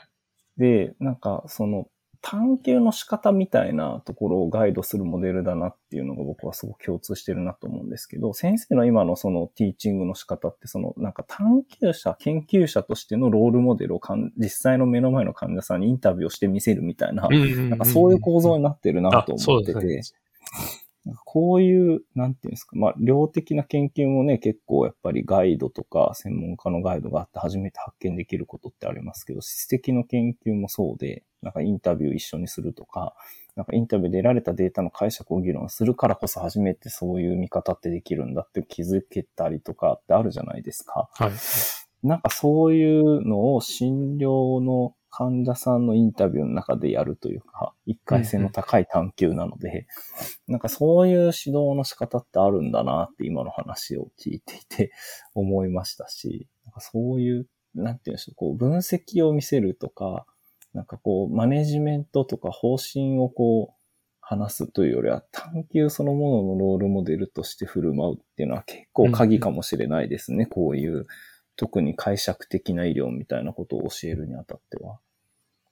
で、なんかその探求の仕方みたいなところをガイドするモデルだなっていうのが僕はすごく共通してるなと思うんですけど、先生の今のその teaching の仕方ってそのなんか探求者、研究者としてのロールモデルを実際の目の前の患者さんにインタビューをしてみせるみたいな、なんかそういう構造になってるなと思ってて、なんかこういう、なんていうんですか、まあ、量的な研究もね、結構やっぱりガイドとか専門家のガイドがあって初めて発見できることってありますけど、質的の研究もそうで、なんかインタビュー一緒にするとか、なんかインタビューで得られたデータの解釈を議論するからこそ初めてそういう見方ってできるんだって気づけたりとかってあるじゃないですか。はい。なんかそういうのを診療の患者さんのインタビューの中でやるというか、一回性の高い探求なので、なんかそういう指導の仕方ってあるんだなって今の話を聞いていて思いましたし、なんかそういう、なんていうんでしょう、こう分析を見せるとか、なんかこう、マネジメントとか方針をこう、話すというよりは探求そのもののロールモデルとして振る舞うっていうのは結構鍵かもしれないですね。うん、こういう特に解釈的な医療みたいなことを教えるにあたっては。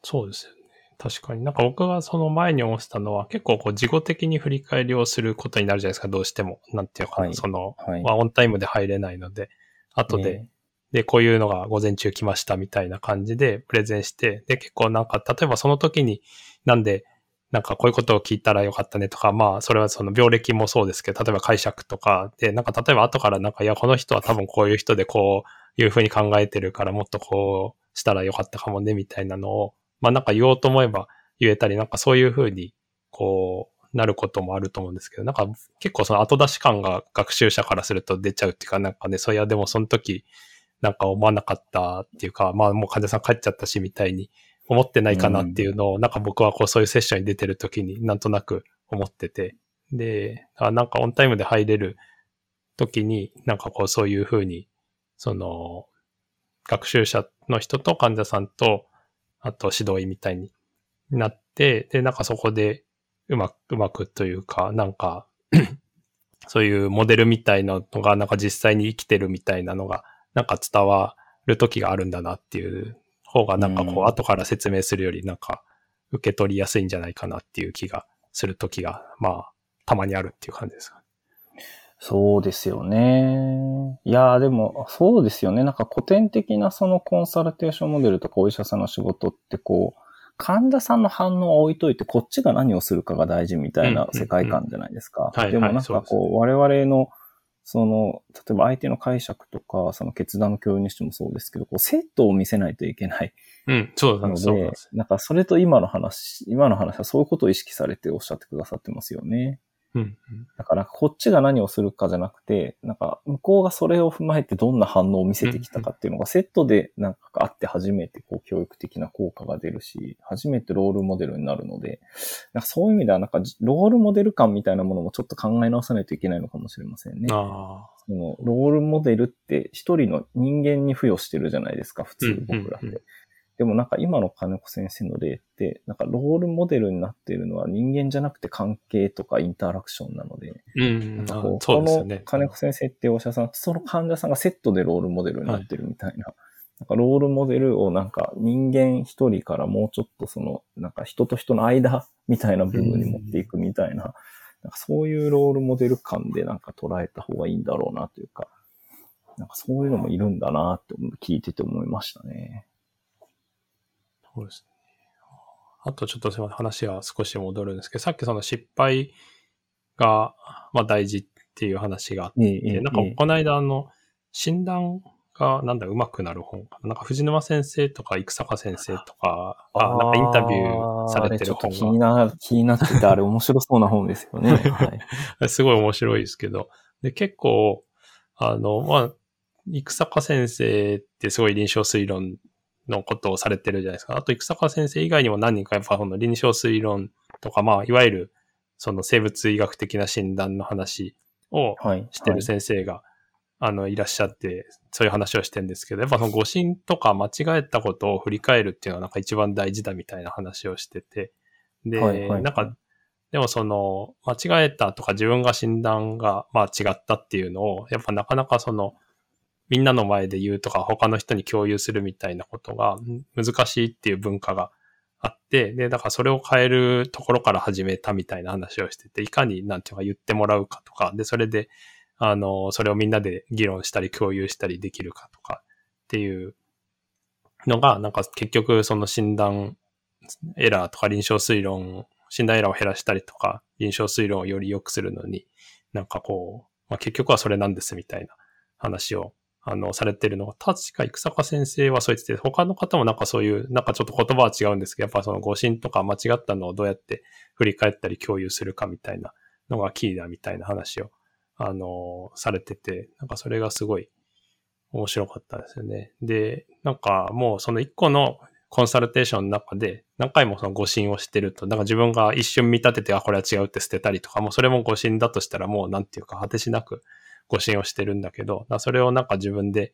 そうですよね。確かに。なんか僕がその前に思ってたのは結構こう事後的に振り返りをすることになるじゃないですか、どうしても。なんていうか、はい、その、はい、まあオンタイムで入れないので、後で、ね、で、こういうのが午前中来ましたみたいな感じでプレゼンして、で、結構なんか、例えばその時になんでなんかこういうことを聞いたらよかったねとか、まあそれはその病歴もそうですけど、例えば解釈とかで、なんか例えば後からなんか、いや、この人は多分こういう人でこういうふうに考えてるからもっとこうしたらよかったかもねみたいなのを、まあなんか言おうと思えば言えたり、なんかそういうふうにこうなることもあると思うんですけど、なんか結構その後出し感が学習者からすると出ちゃうっていうか、なんかね、そういやでもその時なんか思わなかったっていうか、まあもう患者さん帰っちゃったしみたいに思ってないかなっていうのを、なんか僕はこうそういうセッションに出てる時になんとなく思ってて、で、あなんかオンタイムで入れる時に、なんかこうそういうふうに、その、学習者の人と患者さんと、あと指導員みたいになって、で、なんかそこでうまく、うまくというか、なんか そういうモデルみたいなのが、なんか実際に生きてるみたいなのが、なんか伝わる時があるんだなっていう方がなんかこう、後から説明するよりなんか受け取りやすいんじゃないかなっていう気がするときが、まあ、たまにあるっていう感じですか。そうですよね。いやでも、そうですよね。なんか古典的なそのコンサルテーションモデルとかお医者さんの仕事ってこう、患者さんの反応を置いといて、こっちが何をするかが大事みたいな世界観じゃないですか。でもなんかこう、我々のその、例えば相手の解釈とか、その決断の共有にしてもそうですけど、こう、セットを見せないといけない。うん、そうなんです。ので、なんかそれと今の話、今の話はそういうことを意識されておっしゃってくださってますよね。うん、だから、こっちが何をするかじゃなくて、なんか、向こうがそれを踏まえてどんな反応を見せてきたかっていうのがセットでなんかあって初めてこう教育的な効果が出るし、初めてロールモデルになるので、なんかそういう意味ではなんかロールモデル感みたいなものもちょっと考え直さないといけないのかもしれませんね。あそのロールモデルって一人の人間に付与してるじゃないですか、普通僕らって。でもなんか今の金子先生の例って、なんかロールモデルになっているのは人間じゃなくて関係とかインタラクションなので、うん、なんかこう、この金子先生ってお医者さん、その患者さんがセットでロールモデルになってるみたいな、はい、なんかロールモデルをなんか人間一人からもうちょっとその、なんか人と人の間みたいな部分に持っていくみたいな、なんかそういうロールモデル感でなんか捉えた方がいいんだろうなというか、なんかそういうのもいるんだなって聞いてて思いましたね。そうですね。あとちょっとすみません、話は少し戻るんですけど、さっきその失敗が、まあ大事っていう話があって、ええ、なんかこの間あの、診断がなんだ上手くなる本かな。なんか藤沼先生とか生坂先生とか、あなんかインタビューされてる本が。気にな、気になってて、あれ面白そうな本ですよね。はい、すごい面白いですけど。で、結構、あの、まあ、生坂先生ってすごい臨床推論のことをされてるじゃないですか。あと、生坂先生以外にも何人かやっぱこの臨床推論とか、まあ、いわゆるその生物医学的な診断の話をしてる先生が、はいはい、あの、いらっしゃって、そういう話をしてるんですけど、やっぱその誤診とか間違えたことを振り返るっていうのはなんか一番大事だみたいな話をしてて、で、はいはい、なんか、でもその、間違えたとか自分が診断がまあ違ったっていうのを、やっぱなかなかその、みんなの前で言うとか、他の人に共有するみたいなことが難しいっていう文化があって、で、だからそれを変えるところから始めたみたいな話をしてて、いかになんていうか言ってもらうかとか、で、それで、あの、それをみんなで議論したり共有したりできるかとかっていうのが、なんか結局その診断エラーとか臨床推論、診断エラーを減らしたりとか、臨床推論をより良くするのに、なんかこう、まあ、結局はそれなんですみたいな話をあの、されてるのが、確か生坂先生はそう言ってて、他の方もなんかそういう、なんかちょっと言葉は違うんですけど、やっぱその誤信とか間違ったのをどうやって振り返ったり共有するかみたいなのがキーだみたいな話を、あの、されてて、なんかそれがすごい面白かったですよね。で、なんかもうその一個のコンサルテーションの中で何回もその誤信をしてると、なんか自分が一瞬見立てて、あ、これは違うって捨てたりとか、もうそれも誤信だとしたらもうなんていうか果てしなく誤信をしてるんだけど、それをなんか自分で、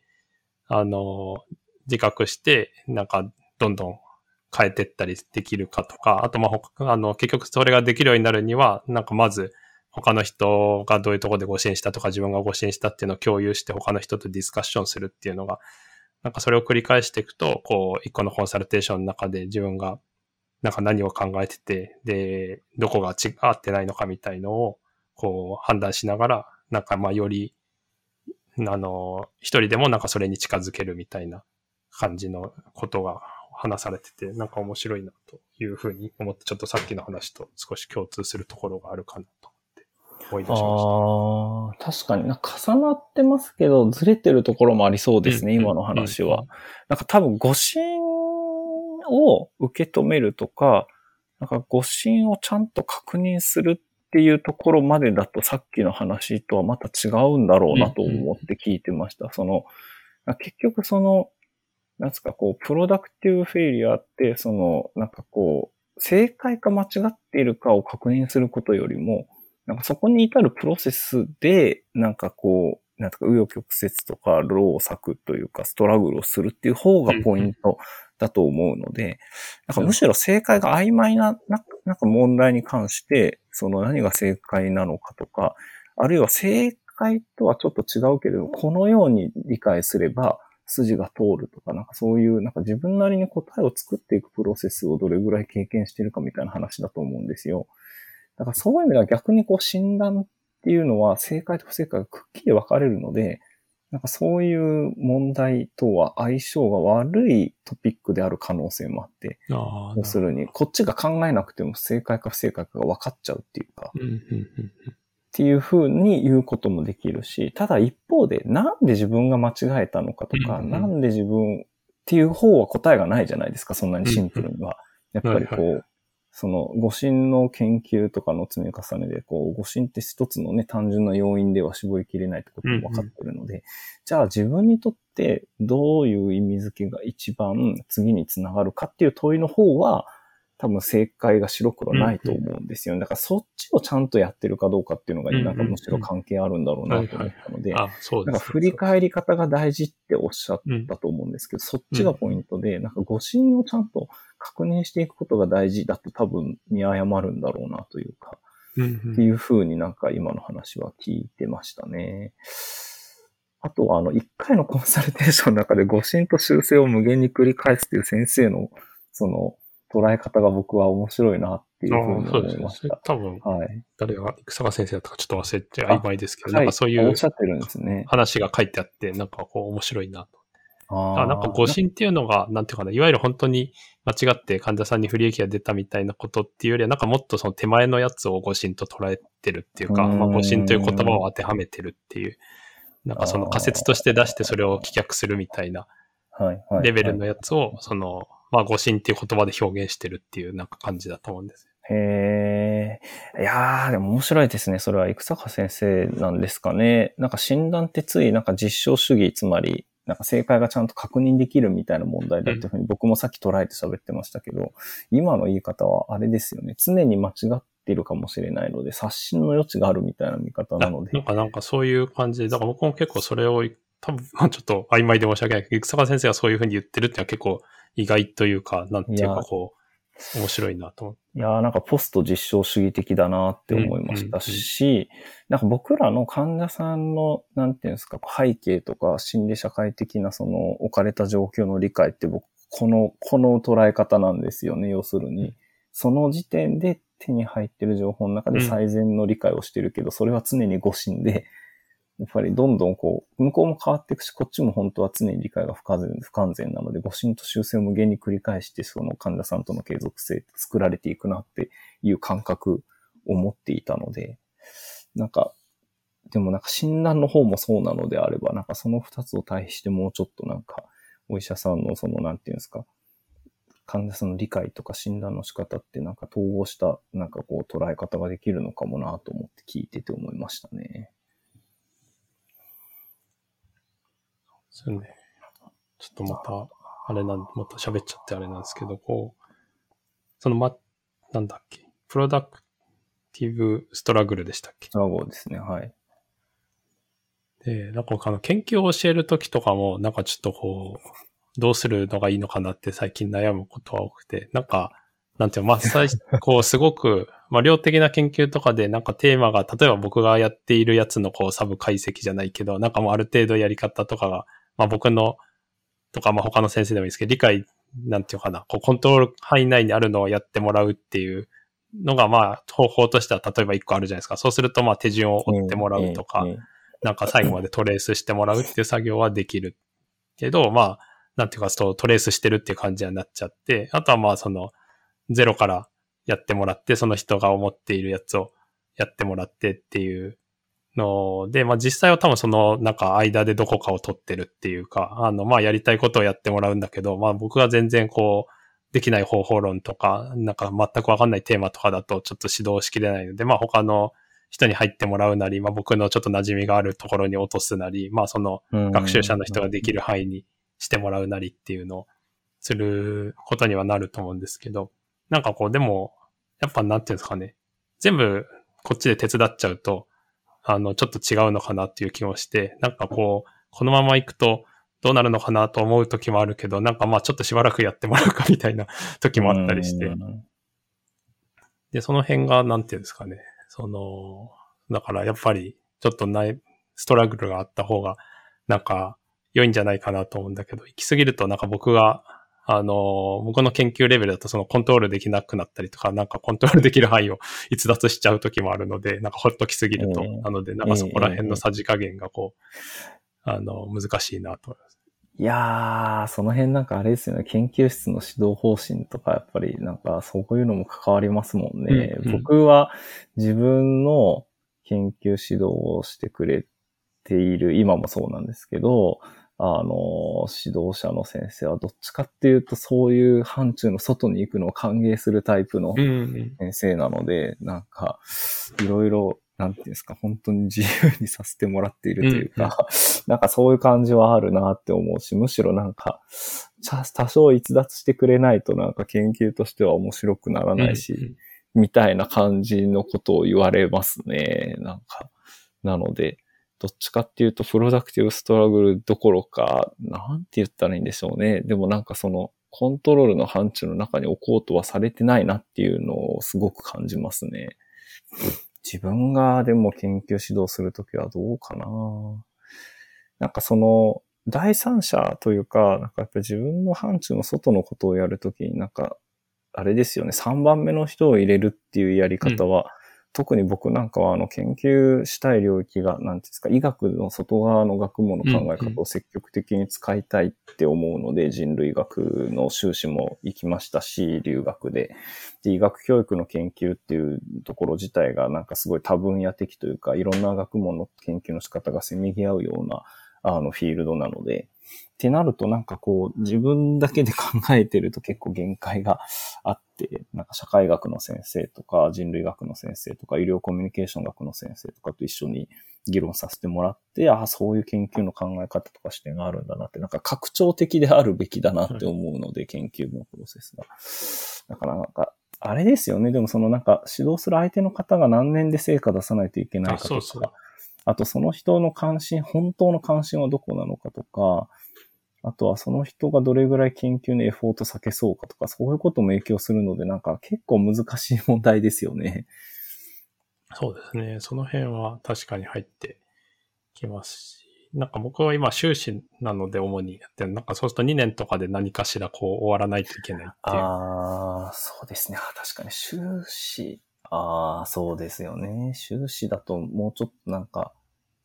あの、自覚して、なんかどんどん変えてったりできるかとか、あとまあ、あの、結局それができるようになるには、なんかまず、他の人がどういうとこで誤信したとか自分が誤信したっていうのを共有して他の人とディスカッションするっていうのがなんかそれを繰り返していくと、こう、一個のコンサルテーションの中で自分が、なんか何を考えてて、で、どこが違ってないのかみたいのを、こう、判断しながら、なんかまあより、あの、一人でもなんかそれに近づけるみたいな感じのことが話されてて、なんか面白いなというふうに思って、ちょっとさっきの話と少し共通するところがあるかなと思い出しました。ああ、確かにな重なってますけど、ずれてるところもありそうですね、うん、今の話は。うん、なんか多分、誤信を受け止めるとか、なんか誤信をちゃんと確認するっていうところまでだとさっきの話とはまた違うんだろうなと思って聞いてました。うん、その、結局その、なんつかこう、プロダクティブフェイリアって、その、なんかこう、正解か間違っているかを確認することよりも、なんかそこに至るプロセスで、なんかこう、なんとか、紆余曲折とか、労作というか、ストラグルをするっていう方がポイントだと思うので、なんかむしろ正解が曖昧な、なんか問題に関して、その何が正解なのかとか、あるいは正解とはちょっと違うけれど、このように理解すれば筋が通るとか、なんかそういう、なんか自分なりに答えを作っていくプロセスをどれぐらい経験してるかみたいな話だと思うんですよ。だからそういう意味では逆にこう診断っていうのは正解と不正解がくっきり分かれるので、なんかそういう問題とは相性が悪いトピックである可能性もあって、要するに、こっちが考えなくても正解か不正解かが分かっちゃうっていうか、っていうふうに言うこともできるし、ただ一方で、なんで自分が間違えたのかとか、なんで自分っていう方は答えがないじゃないですか、そんなにシンプルには。やっぱりこう、その、誤診の研究とかの積み重ねで、こう、誤診って一つのね、単純な要因では絞りきれないってことも分かってるので、うんうん、じゃあ自分にとってどういう意味付けが一番次につながるかっていう問いの方は、多分正解が白黒ないと思うんですよ、ね。だからそっちをちゃんとやってるかどうかっていうのが、なんかむしろ関係あるんだろうなと思ったので、なんか振り返り方が大事っておっしゃったと思うんですけど、そっちがポイントで、なんか誤信をちゃんと確認していくことが大事だと多分見誤るんだろうなというか、っていうふうになんか今の話は聞いてましたね。あとはあの、一回のコンサルテーションの中で誤信と修正を無限に繰り返すっていう先生の、その、捉え方が僕は面白いなっていうふうに思いました。ね、多分、はい、誰が、草川先生だったかちょっと忘れて曖昧ですけど、なんかそういう、おっしゃってるんですね。話が書いてあって、なんかこう面白いなと。あなんか誤診っていうのが、なんていうかな、いわゆる本当に間違って患者さんに不利益が出たみたいなことっていうよりは、なんかもっとその手前のやつを誤診と捉えてるっていうか、まあ、誤診という言葉を当てはめてるっていう、なんかその仮説として出してそれを棄却するみたいなレベルのやつを、その、まあ、誤信っていう言葉で表現してるっていうなんか感じだと思うんですへえ。いやー、でも面白いですね。それは生坂先生なんですかね。なんか診断ってついなんか実証主義、つまり、なんか正解がちゃんと確認できるみたいな問題だっていうふうに僕もさっき捉えて喋ってましたけど、今の言い方はあれですよね。常に間違っているかもしれないので、刷新の余地があるみたいな見方なので。なんかなんかそういう感じで、だから僕も結構それを多分、ちょっと曖昧で申し訳ないけど、生坂先生がそういうふうに言ってるっていうのは結構意外というか、なんていうかこう、面白いなと。いやーなんかポスト実証主義的だなって思いましたし、なんか僕らの患者さんの、なんていうんですか、背景とか心理社会的なその置かれた状況の理解って僕、この、この捉え方なんですよね、要するに。その時点で手に入ってる情報の中で最善の理解をしてるけど、それは常に誤信で、やっぱりどんどんこう、向こうも変わっていくし、こっちも本当は常に理解が不完全不完全なので、誤信と修正を無限に繰り返して、その患者さんとの継続性作られていくなっていう感覚を持っていたので、なんか、でもなんか診断の方もそうなのであれば、なんかその二つを対比してもうちょっとなんか、お医者さんのその、なんていうんですか、患者さんの理解とか診断の仕方ってなんか統合した、なんかこう捉え方ができるのかもなと思って聞いてて思いましたね。そうね。ちょっとまた、あれなん、もっと喋っちゃってあれなんですけど、こう、そのま、なんだっけ、プロダクティブストラグルでしたっけ？スラゴですね、はい。で、なんかあの研究を教えるときとかも、なんかちょっとこう、どうするのがいいのかなって最近悩むことは多くて、なんか、なんていうの、まあ、最初、こう、すごく、まあ、量的な研究とかで、なんかテーマが、例えば僕がやっているやつのこう、サブ解析じゃないけど、なんかもうある程度やり方とかが、まあ僕の、とか、まあ他の先生でもいいですけど、理解、なんていうかな、こう、コントロール範囲内にあるのをやってもらうっていうのが、まあ、方法としては、例えば一個あるじゃないですか。そうすると、まあ、手順を追ってもらうとか、なんか最後までトレースしてもらうっていう作業はできるけど、まあ、なんていうか、そう、トレースしてるっていう感じになっちゃって、あとはまあ、その、ゼロからやってもらって、その人が思っているやつをやってもらってっていうので、まあ実際は多分その、なんか間でどこかを取ってるっていうか、あの、まあやりたいことをやってもらうんだけど、まあ僕が全然こう、できない方法論とか、なんか全くわかんないテーマとかだとちょっと指導しきれないので、まあ他の人に入ってもらうなり、まあ僕のちょっと馴染みがあるところに落とすなり、まあそのうん学習者の人ができる範囲にしてもらうなりっていうのをすることにはなると思うんですけど、なんかこうでも、やっぱなんていうんですかね、全部こっちで手伝っちゃうと、あの、ちょっと違うのかなっていう気もして、なんかこう、このまま行くとどうなるのかなと思う時もあるけど、なんかまあちょっとしばらくやってもらうかみたいな時もあったりしてう、んで、その辺が、なんていうんですかね。その、だからやっぱり、ちょっとない、ストラグルがあった方が、なんか、良いんじゃないかなと思うんだけど、行き過ぎるとなんか僕が、あの、僕の研究レベルだとそのコントロールできなくなったりとか、なんかコントロールできる範囲を 逸脱しちゃう時もあるので、なんかほっときすぎると。ええなので、なんかそこら辺のさじ加減がこう、あの、難しいなと思います。いやー、その辺なんかあれですよね、研究室の指導方針とか、やっぱりなんかそういうのも関わりますもんね。うんうん僕は自分の研究指導をしてくれている、今もそうなんですけど、あの、指導者の先生はどっちかっていうとそういう範疇の外に行くのを歓迎するタイプの。先生なので、なんか、いろいろ、なんていうんですか、本当に自由にさせてもらっているというか、なんかそういう感じはあるなって思うし、むしろなんか、多少逸脱してくれないとなんか研究としては面白くならないし、みたいな感じのことを言われますね。なんか。なので、どっちかっていうと、プロダクティブストラグルどころか、なんて言ったらいいんでしょうね。でもなんかその、コントロールの範疇の中に置こうとはされてないなっていうのをすごく感じますね。自分がでも研究指導するときはどうかな。なんかその、第三者というか、なんかやっぱ自分の範疇の外のことをやるときになんか、あれですよね、3番目の人を入れるっていうやり方は、特に僕なんかはあの研究したい領域が、なんていうんですか、医学の外側の学問の考え方を積極的に使いたいって思うので、人類学の修士も行きましたし、留学で。で、医学教育の研究っていうところ自体がなんかすごい多分野的というか、いろんな学問の研究の仕方がせめぎ合うような、あの、フィールドなので、ってなるとなんかこう、自分だけで考えてると結構限界があって、なんか社会学の先生とか人類学の先生とか医療コミュニケーション学の先生とかと一緒に議論させてもらって、ああ、そういう研究の考え方とか視点があるんだなって、なんか拡張的であるべきだなって思うので、研究のプロセスが。だからなんか、あれですよね。でもそのなんか指導する相手の方が何年で成果出さないといけないかとか、そうそうあとその人の関心、本当の関心はどこなのかとか、あとはその人がどれぐらい研究にエフォート避けそうかとか、そういうことも影響するので、なんか結構難しい問題ですよね。そうですね。その辺は確かに入ってきますし、なんか僕は今修士なので主にやってる、なんかそうすると2年とかで何かしらこう終わらないといけないっていう。ああ、そうですね。あ確かに修士。ああ、そうですよね。修士だともうちょっとなんか、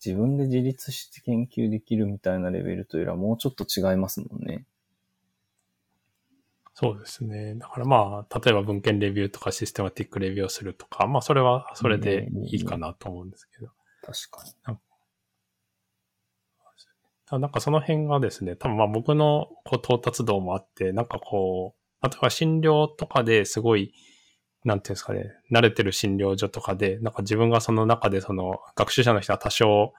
自分で自立して研究できるみたいなレベルというよりはもうちょっと違いますもんね。そうですね。だからまあ、例えば文献レビューとかシステマティックレビューをするとか、まあそれはそれでいいかなと思うんですけど。確かに。なんかその辺がですね、多分まあ僕のこう到達度もあって、なんかこう、例えば診療とかですごい、なんていうんですかね、慣れてる診療所とかで、なんか自分がその中でその学習者の人は多少、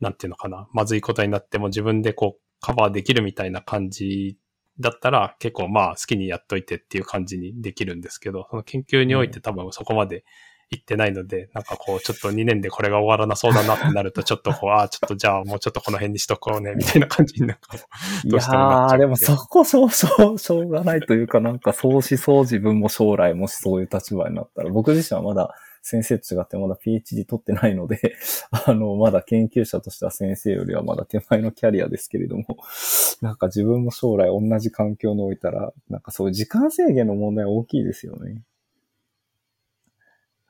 なんていうのかな、まずいことになっても自分でこうカバーできるみたいな感じだったら結構まあ好きにやっといてっていう感じにできるんですけど、その研究において多分そこまで行ってないので、なんかこうちょっと2年でこれが終わらなそうだなってなると、ちょっとこう、ああ、ちょっとじゃあもうちょっとこの辺にしとこうね、みたいな感じになんか、どうしてもなっちゃういやー、でもそこ、そう、そう、しょうがないというか、なんかそうしそう自分も将来もしそういう立場になったら、僕自身はまだ先生と違ってまだ PhD 取ってないので、あの、まだ研究者としては先生よりはまだ手前のキャリアですけれども、なんか自分も将来同じ環境に置いたら、なんかそういう時間制限の問題は大きいですよね。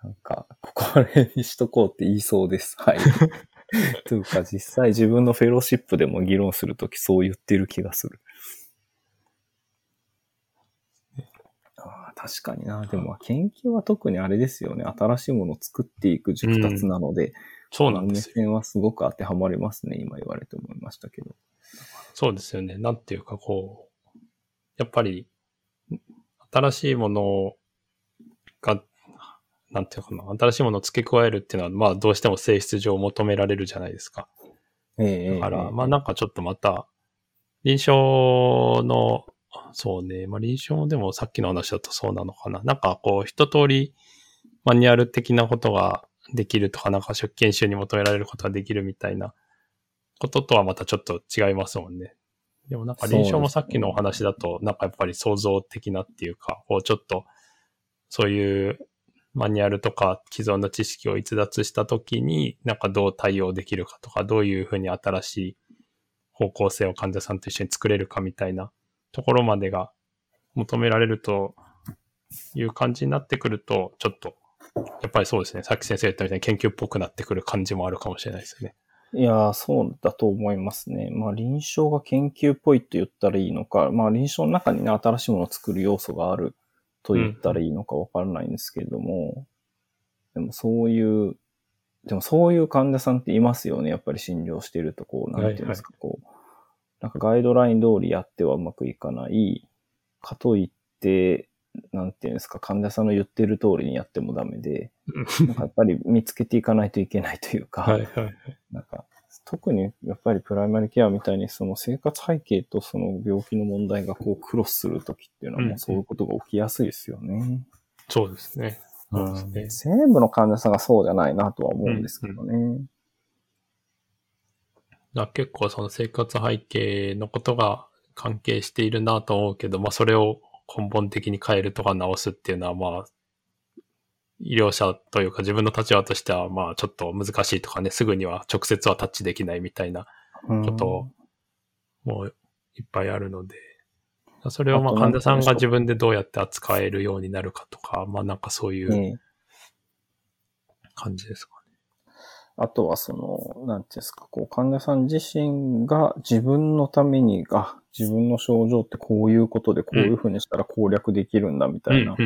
なんか、ここら辺にしとこうって言いそうです。はい。というか、実際自分のフェローシップでも議論するときそう言ってる気がする。ああ確かにな。でも、研究は特にあれですよね。新しいものを作っていく熟達なので、そうなんですよ。目線はすごく当てはまりますね。今言われて思いましたけど。そうですよね。なんていうかこう、やっぱり、新しいものが、なんていうかな、新しいものを付け加えるっていうのは、まあどうしても性質上求められるじゃないですか。ええだから、ええまあなんかちょっとまた、臨床の、そうね、まあ臨床でもさっきの話だとそうなのかな。なんかこう、一通りマニュアル的なことができるとか、なんか出研修に求められることができるみたいなこととはまたちょっと違いますもんね。でもなんか臨床もさっきのお話だと、なんかやっぱり創造的なっていうか、こうちょっと、そういうマニュアルとか既存の知識を逸脱したときに、なんかどう対応できるかとか、どういうふうに新しい方向性を患者さんと一緒に作れるかみたいなところまでが求められるという感じになってくると、ちょっと、やっぱりそうですね。さっき先生が言ったみたいに研究っぽくなってくる感じもあるかもしれないですよね。いやー、そうだと思いますね。まあ、臨床が研究っぽいと言ったらいいのか、まあ、臨床の中にね、新しいものを作る要素があると言ったらいいのかわからないんですけれども、でもそういう、でもそういう患者さんっていますよね。やっぱり診療してると、こう、なんていうんですか、こう、なんかガイドライン通りやってはうまくいかない、かといって、なんていうんですか、患者さんの言ってる通りにやってもダメで、なんかやっぱり見つけていかないといけないというか、はいはい。なんか、特にやっぱりプライマリケアみたいにその生活背景とその病気の問題がこうクロスするときっていうのはうんもうそういうことが起きやすいですよね。そうですね。そうですね全部の患者さんがそうじゃないなとは思うんですけどね。だ結構その生活背景のことが関係しているなと思うけど、まあそれを根本的に変えるとか直すっていうのはまあ、医療者というか自分の立場としてはまあちょっと難しいとかね、すぐには直接はタッチできないみたいなうん。こともいっぱいあるので、それをまあ患者さんが自分でどうやって扱えるようになるかとか、まあなんかそういうええ感じですかね。あとはその、なんていうんですか、こう患者さん自身が自分のために、あ、自分の症状ってこういうことでこういうふうにしたら攻略できるんだみたいな、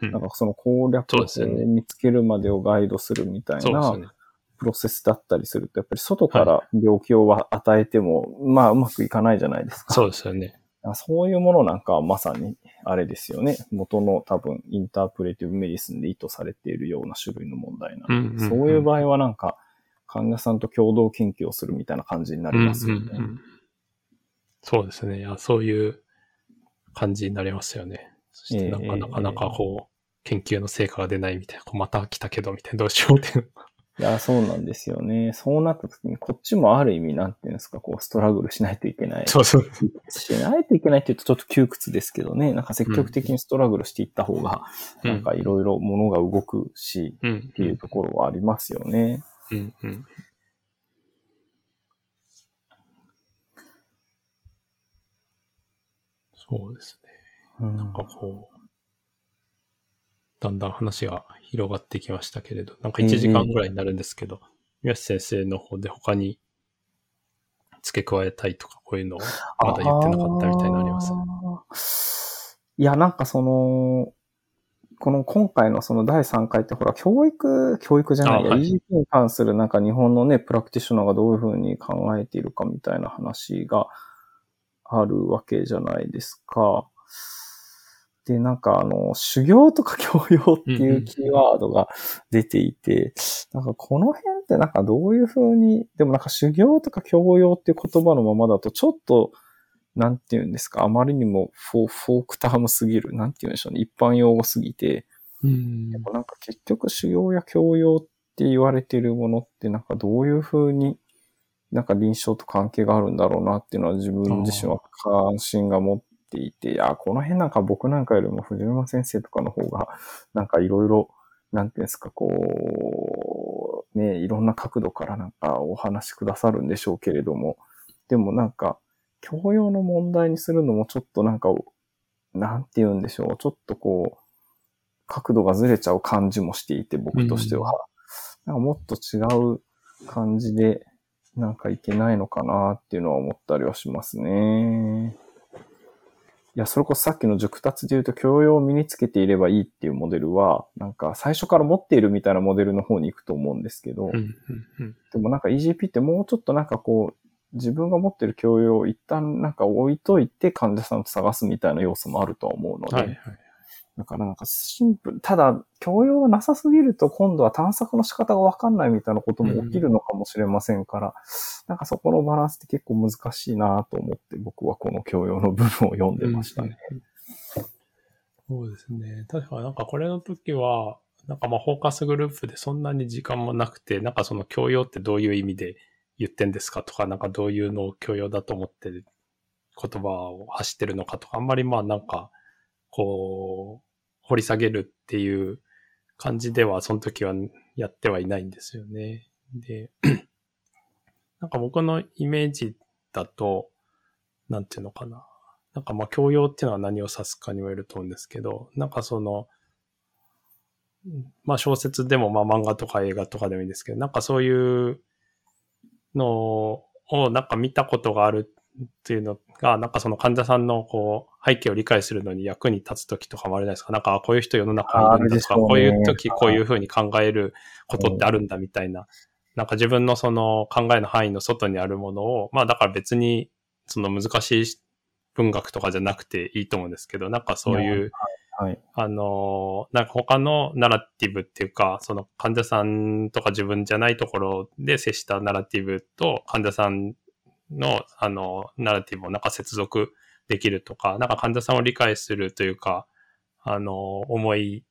なんかその攻略を見つけるまでをガイドするみたいな。プロセスだったりすると、やっぱり外から病気を与えても、まあうまくいかないじゃないですか。そうですよね。そういうものなんかはまさに、あれですよね。元の多分、インタープレティブメディスンで意図されているような種類の問題なので、そういう場合はなんか、患者さんと共同研究をするみたいな感じになりますよね。うんうんうんそうですね。いやそういう感じになりますよね。そしてなんええかなかなかこう、研究の成果が出ないみたいな、また来たけどみたいな、どうしようっていう。いや、そうなんですよね。そうなった時に、こっちもある意味、なんていうんですか、こう、ストラグルしないといけない。そうそう。しないといけないって言うとちょっと窮屈ですけどね。なんか積極的にストラグルしていった方が、うんなんかいろいろ物が動くし、うんっていうところはありますよね。うんうん。そうですね。うんなんかこう、だんだん話が広がってきましたけれど、なんか1時間ぐらいになるんですけど、宮下先生の方で他に付け加えたいとか、こういうのをまだ言ってなかったみたいなのあります？ますいや、なんかその、この今回のその第3回ってほら、教育、教育じゃないや、あはい EGP に関するなんか日本のね、プラクティショナーがどういうふうに考えているかみたいな話があるわけじゃないですか。で、なんかあの、修行とか教養ってうんいううんキーワードが出ていて、なんかこの辺ってなんかどういうふうに、でもなんか修行とか教養っていう言葉のままだとちょっと、なんて言うんですか、あまりにもフォフォークタームすぎる、なんて言うんでしょうね、一般用語すぎて、うん。でもなんか結局修行や教養って言われてるものってなんかどういう風になんか臨床と関係があるんだろうなっていうのは自分自身は関心が持っていて、いや、この辺なんか僕なんかよりも藤沼先生とかの方がなんかいろいろ、なんていうんですか、こう、ね、いろんな角度からなんかお話しくださるんでしょうけれども、でもなんか、教養の問題にするのもちょっとなんか、なんて言うんでしょう、ちょっとこう、角度がずれちゃう感じもしていて、僕としては。なんかもっと違う感じで、なんかいけないのかなっていうのは思ったりはしますね。いや、それこそさっきの熟達で言うと、教養を身につけていればいいっていうモデルは、なんか最初から持っているみたいなモデルの方に行くと思うんですけど、うんうんうんでもなんか EGP ってもうちょっとなんかこう、自分が持ってる教養を一旦なんか置いといて患者さんと探すみたいな要素もあるとは思うので、はいはい。だからなんかシンプル、ただ教養がなさすぎると今度は探索の仕方がわかんないみたいなことも起きるのかもしれませんから、なんかそこのバランスって結構難しいなと思って僕はこの教養の部分を読んでましたね。うんうんそうですね。確かなんかこれの時は、なんかまあフォーカスグループでそんなに時間もなくて、なんかその教養ってどういう意味で言ってんですかとか、なんかどういうのを教養だと思って言葉を発してるのかとか、あんまりまあなんか、こう、掘り下げるっていう感じでは、その時はやってはいないんですよね。で、なんか僕のイメージだと、なんていうのかな。なんかまあ教養っていうのは何を指すかにもよると思うんですけど、なんかその、まあ小説でもまあ漫画とか映画とかでもいいんですけど、なんかそういうのをなんか見たことがあるっていうのが、なんかその患者さんのこう背景を理解するのに役に立つ時とかもあるじゃないですか。なんかあこういう人世の中にいるんだとか、ねこういう時こういうふうに考えることってあるんだみたいな。なんか自分のその考えの範囲の外にあるものを、まあだから別にその難しい文学とかじゃなくていいと思うんですけど、なんかそういう、はい。あの、なんか他のナラティブっていうか、その患者さんとか自分じゃないところで接したナラティブと患者さんの、あの、ナラティブをなんか接続できるとか、なんか患者さんを理解するというか、あの、思い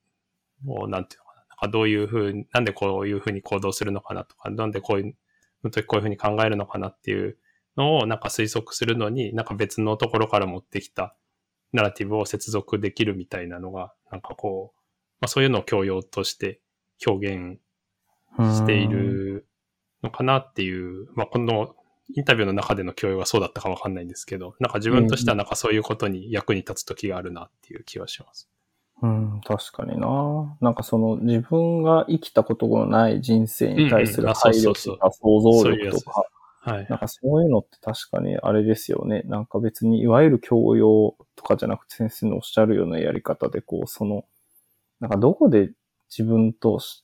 を、なんていうのかな、なんかどういうふうに、なんでこういうふうに行動するのかなとか、なんでこういう、の時こういうふうに考えるのかなっていうのをなんか推測するのに、なんか別のところから持ってきたナラティブを接続できるみたいなのが、なんかこう、まあそういうのを教養として表現しているのかなっていう、まあこのインタビューの中での教養がそうだったかわかんないんですけど、なんか自分としてはなんかそういうことに役に立つ時があるなっていう気はします。うん、確かにな。なんかその自分が生きたことのない人生に対する配慮とか想像力とか、はい。なんかそういうのって確かにあれですよね。なんか別にいわゆる教養とかじゃなくて先生のおっしゃるようなやり方でこう、その、なんかどこで自分とし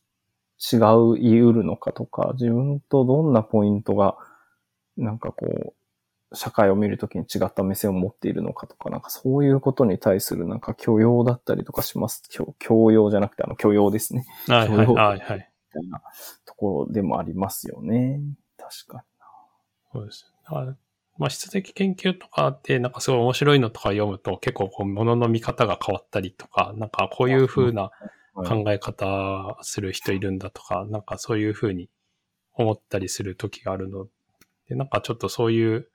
違う言い得るのかとか、自分とどんなポイントが、なんかこう、社会を見るときに違った目線を持っているのかとか、なんかそういうことに対するなんか許容だったりとかします。教教養じゃなくてあの許容ですね。はいはいはいはい。みたいなところでもありますよね。確かそうです。だから、まあ、質的研究とかって、なんかすごい面白いのとか読むと、結構こう、ものの見方が変わったりとか、なんかこういう風なに。はい考え方する人いるんだとか、なんかそういう風に思ったりする時があるので、なんかちょっとそういう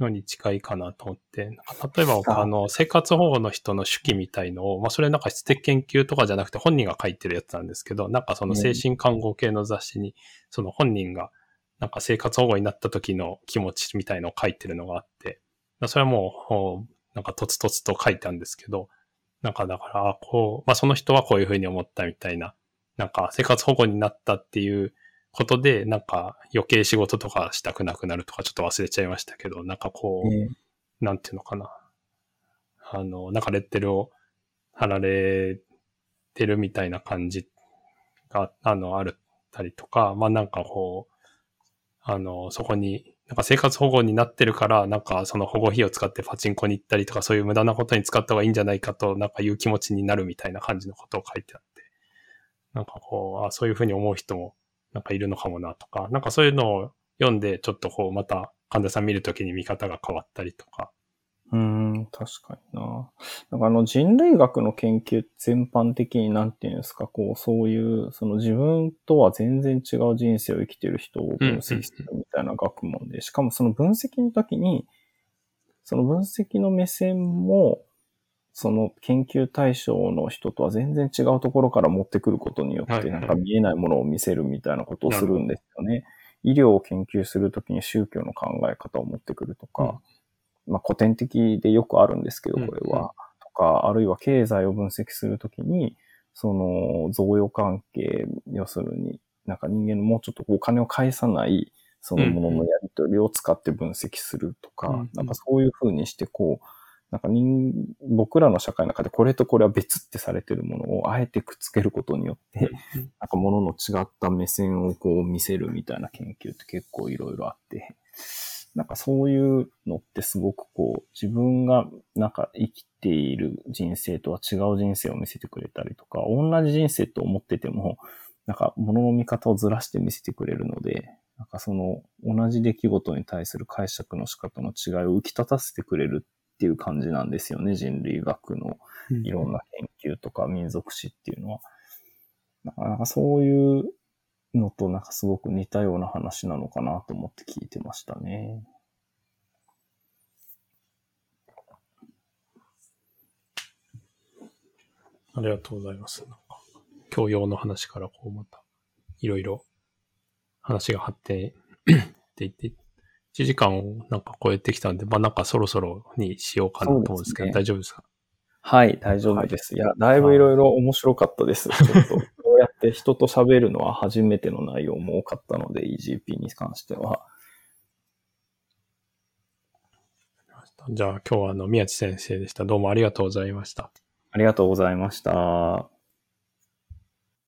のに近いかなと思って、なんか例えばあの、生活保護の人の手記みたいのを、まあそれなんか質的研究とかじゃなくて本人が書いてるやつなんですけど、なんかその精神看護系の雑誌に、その本人がなんか生活保護になった時の気持ちみたいのを書いてるのがあって、それはもうなんかとつとつと書いたんですけど、なんかだから、あこう、まあその人はこういうふうに思ったみたいな、なんか生活保護になったっていうことで、なんか余計仕事とかしたくなくなるとかちょっと忘れちゃいましたけど、なんかこう、えなんていうのかな。あの、なんかレッテルを貼られてるみたいな感じが、あの、あるったりとか、まあなんかこう、あの、そこに、なんか生活保護になってるから、なんかその保護費を使ってパチンコに行ったりとか、そういう無駄なことに使った方がいいんじゃないかと、なんかいう気持ちになるみたいな感じのことを書いてあって、なんかこう、あそういうふうに思う人も、なんかいるのかもなとか、なんかそういうのを読んで、ちょっとこう、また患者さん見るときに見方が変わったりとか。うん、確かにな。なんかあの人類学の研究全般的になんていうんですか、こう、そういう、その自分とは全然違う人生を生きてる人を分析するみたいな学問で、しかもその分析の時に、その分析の目線も、その研究対象の人とは全然違うところから持ってくることによって、なんか見えないものを見せるみたいなことをするんですよね。医療を研究するときに宗教の考え方を持ってくるとか、まあ古典的でよくあるんですけど、これうんうん。は。とか、あるいは経済を分析するときに、その贈与関係、要するに、なんか人間のもうちょっとお金を返さない、そのもののやり取りを使って分析するとか、うんうん。なんかそういう風にして、こう、なんか人、僕らの社会の中でこれとこれは別ってされてるものをあえてくっつけることによって、なんか物の違った目線をこう見せるみたいな研究って結構いろいろあって、なんかそういうのってすごくこう自分がなんか生きている人生とは違う人生を見せてくれたりとか、同じ人生と思ってても、なんか物の見方をずらして見せてくれるので、なんかその同じ出来事に対する解釈の仕方の違いを浮き立たせてくれるっていう感じなんですよね、人類学のいろんな研究とか民族史っていうのは。なかなかそういうのとなんかすごく似たような話なのかなと思って聞いてましたね。ありがとうございます。なんか教養の話からこうまた、いろいろ話が発展っていって、1時間をなんか超えてきたんで、まあなんかそろそろにしようかなと思うんですけど、ね大丈夫ですか？はい、大丈夫です。いや、だいぶいろいろ面白かったです。ちょっと、こうやって人と喋るのは初めての内容も多かったので、EGP に関しては。じゃあ今日はあの宮地先生でした。どうもありがとうございました。ありがとうございました。